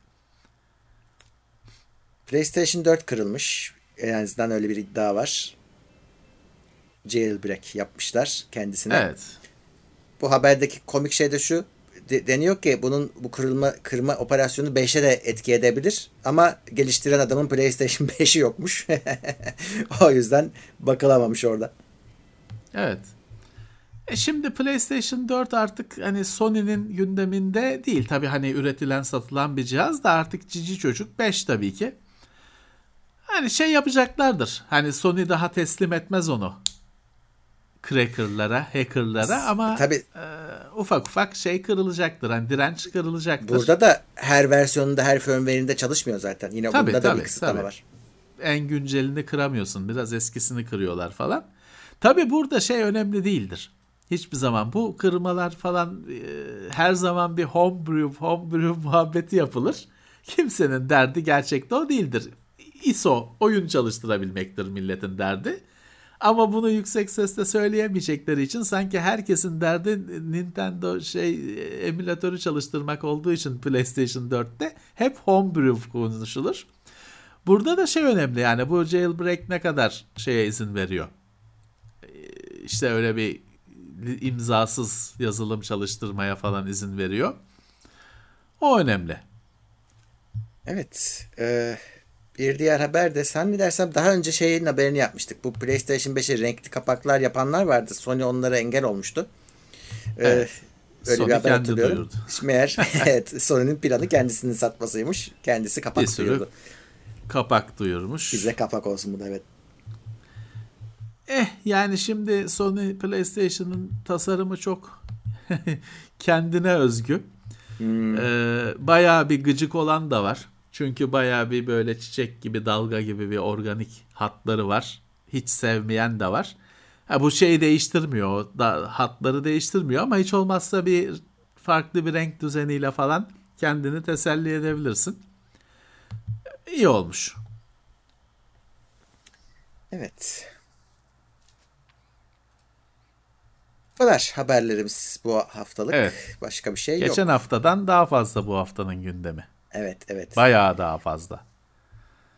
PlayStation 4 kırılmış. En azından öyle bir iddia var. jailbreak yapmışlar kendisine. Evet. Bu haberdeki komik şey de şu. de- deniyor ki bunun bu kırılma kırma operasyonu 5'e de etki edebilir ama geliştiren adamın PlayStation 5'i yokmuş. [LAUGHS] o yüzden bakılamamış orada. Evet. E şimdi PlayStation 4 artık hani Sony'nin gündeminde değil. Tabii hani üretilen satılan bir cihaz da artık cici çocuk 5 tabii ki. Hani şey yapacaklardır. Hani Sony daha teslim etmez onu. Cracker'lara, hacker'lara ama Tabii e, ufak ufak şey kırılacaktır. Hani direnç kırılacaktır. burada da her versiyonunda her firmware'inde çalışmıyor zaten. Yine Tabii, bunda da tabii, bir kısıtlama tabii. var. en güncelini kıramıyorsun. Biraz eskisini kırıyorlar falan. Tabi burada şey önemli değildir. Hiçbir zaman bu kırmalar falan e, her zaman bir homebrew, homebrew muhabbeti yapılır. Kimsenin derdi gerçekte o değildir. ISO oyun çalıştırabilmektir milletin derdi. Ama bunu yüksek sesle söyleyemeyecekleri için sanki herkesin derdi Nintendo şey e, emülatörü çalıştırmak olduğu için PlayStation 4'te hep homebrew konuşulur. Burada da şey önemli yani bu jailbreak ne kadar şeye izin veriyor. Ee, İşte öyle bir imzasız yazılım çalıştırmaya falan izin veriyor. O önemli. Evet. e, bir diğer haber de sen mi dersem daha önce şeyin haberini yapmıştık. Bu PlayStation 5'e renkli kapaklar yapanlar vardı. Sony onlara engel olmuştu. E, Evet. Öyle Sony bir haber kendi hatırlıyorum. duyurdu. [LAUGHS] Meğer evet, Sony'nin planı kendisinin satmasıymış. Kendisi kapak Bir duyurdu. kapak duyurmuş. Bize kapak olsun bu da evet. Eh yani şimdi Sony PlayStation'ın tasarımı çok [LAUGHS] kendine özgü. Ee, bayağı bir gıcık olan da var. Çünkü bayağı bir böyle çiçek gibi dalga gibi bir organik hatları var. Hiç sevmeyen de var. Ha, bu şeyi değiştirmiyor. Da, hatları değiştirmiyor ama hiç olmazsa bir farklı bir renk düzeniyle falan kendini teselli edebilirsin. İyi olmuş. Evet. Bu kadar haberlerimiz bu haftalık. Evet. Başka bir şey Geçen yok. haftadan daha fazla bu haftanın gündemi. Evet, evet. Bayağı daha fazla.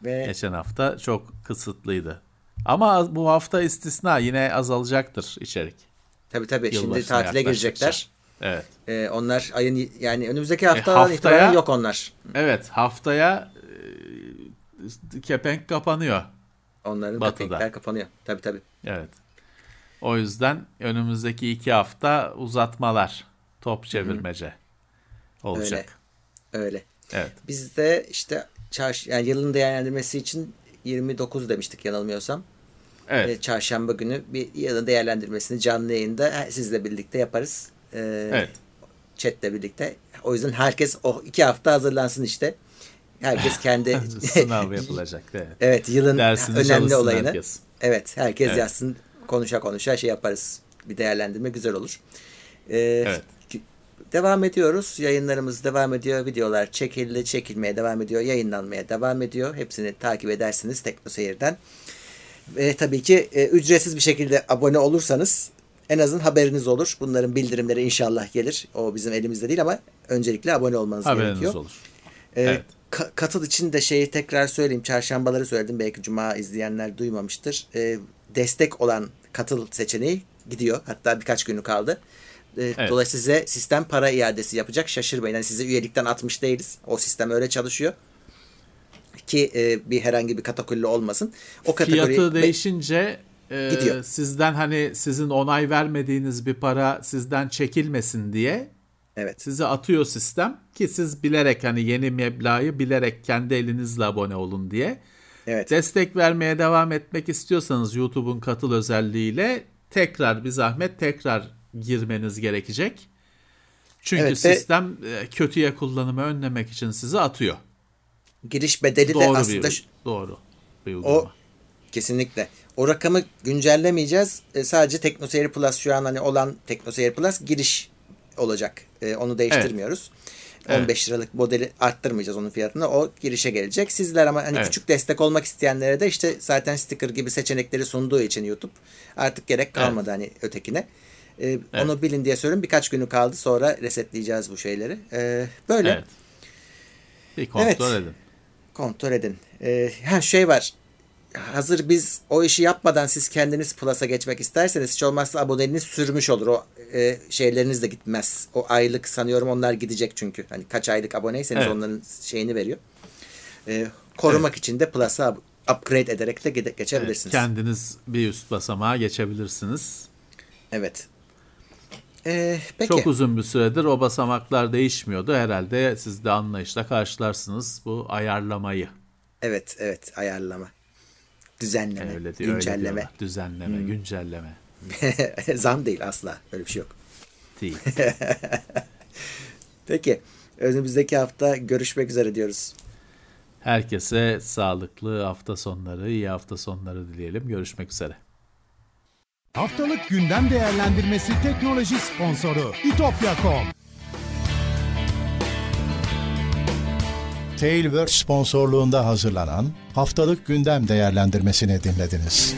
Ve Geçen hafta çok kısıtlıydı. Ama bu hafta istisna yine azalacaktır içerik. tabii tabii şimdi Yılbaşına tatile yaklaştıkça. girecekler. Evet. Ee, onlar ayın yani önümüzdeki haftadan haftaya- itibaren yok onlar. Evet haftaya e, kepenk kapanıyor. Onların Batı'da. kepenkler kapanıyor. Tabii tabii. Evet. O yüzden önümüzdeki iki hafta uzatmalar, top çevirmece olacak. Öyle. Evet. Biz de işte çarş yani yılın değerlendirmesi için 29 demiştik yanılmıyorsam. Evet. Çarşamba günü bir yılın değerlendirmesini canlı yayında sizle birlikte yaparız. Ee, Evet. Chatle birlikte. O yüzden herkes o iki hafta hazırlansın işte. Herkes kendi [LAUGHS] Sınav [LAUGHS] yapılacak. Evet. evet yılın Dersini önemli olayını. herkes. Evet herkes Evet. yazsın konuşa konuşa şey yaparız. Bir değerlendirme güzel olur. Ee, Evet. Devam ediyoruz. Yayınlarımız devam ediyor. Videolar çekildi, çekilmeye devam ediyor. Yayınlanmaya devam ediyor. Hepsini takip edersiniz TeknoSeyir'den. Ve tabii ki e, ücretsiz bir şekilde abone olursanız en azından haberiniz olur. Bunların bildirimleri inşallah gelir. O bizim elimizde değil ama öncelikle abone olmanız Haberiniz gerekiyor. olur. Ee, Evet. ka- katıl için de şeyi tekrar söyleyeyim. Çarşambaları söyledim. Belki cuma izleyenler duymamıştır. Ee, destek olan katıl seçeneği gidiyor. Hatta birkaç günü kaldı. Ee, Evet. Dolayısıyla size sistem para iadesi yapacak. Şaşırmayın. Yani sizi üyelikten atmış değiliz. O sistem öyle çalışıyor. Ki e, bir herhangi bir katakulli olmasın. O kategori Fiyatı değişince e, Gidiyor. sizden hani sizin onay vermediğiniz bir para sizden çekilmesin diye Evet. size atıyor sistem ki siz bilerek hani yeni meblağı bilerek kendi elinizle abone olun diye. Evet. Destek vermeye devam etmek istiyorsanız YouTube'un katıl özelliğiyle tekrar bir zahmet tekrar girmeniz gerekecek. Çünkü Evet ve- sistem e, kötüye kullanımı önlemek için sizi atıyor. Giriş bedeli de Doğru aslında bir doğru bir uygulama. O kesinlikle. O rakamı güncellemeyeceğiz. E, sadece TeknoSeyir Plus şu an hani olan TeknoSeyir Plus giriş olacak. E, onu değiştirmiyoruz. Evet. 15 liralık modeli arttırmayacağız onun fiyatını. O girişe gelecek. Sizler ama hani Evet. küçük destek olmak isteyenlere de işte zaten sticker gibi seçenekleri sunduğu için YouTube artık gerek kalmadı hani ötekine. E, Onu bilin diye söylüyorum. Birkaç günü kaldı. Sonra resetleyeceğiz bu şeyleri. E, böyle. Evet. Bir kontrol Evet. edin. Kontrol edin. Ee, ha şey var. hazır biz o işi yapmadan siz kendiniz Plus'a geçmek isterseniz hiç olmazsa aboneliğiniz sürmüş olur. O e, şeyleriniz de gitmez. O aylık sanıyorum onlar gidecek çünkü. Hani kaç aylık aboneyseniz Evet. onların şeyini veriyor. E, korumak için de Plus'a up- upgrade ederek de geçebilirsiniz. Kendiniz bir üst basamağa geçebilirsiniz. Evet. E, peki. Çok uzun bir süredir o basamaklar değişmiyordu. Herhalde siz de anlayışla karşılarsınız bu ayarlamayı. Evet, evet. Ayarlama. Düzenleme, Öyle diyor, öyle güncelleme. diyorlar. Düzenleme, güncelleme. [LAUGHS] Zam değil asla. Öyle bir şey yok. Değil. [LAUGHS] Peki. Önümüzdeki hafta görüşmek üzere diyoruz. Herkese sağlıklı hafta sonları, iyi hafta sonları dileyelim. Görüşmek üzere. Haftalık gündem değerlendirmesi teknoloji sponsoru itopya.com. Tailwords sponsorluğunda hazırlanan haftalık gündem değerlendirmesini dinlediniz.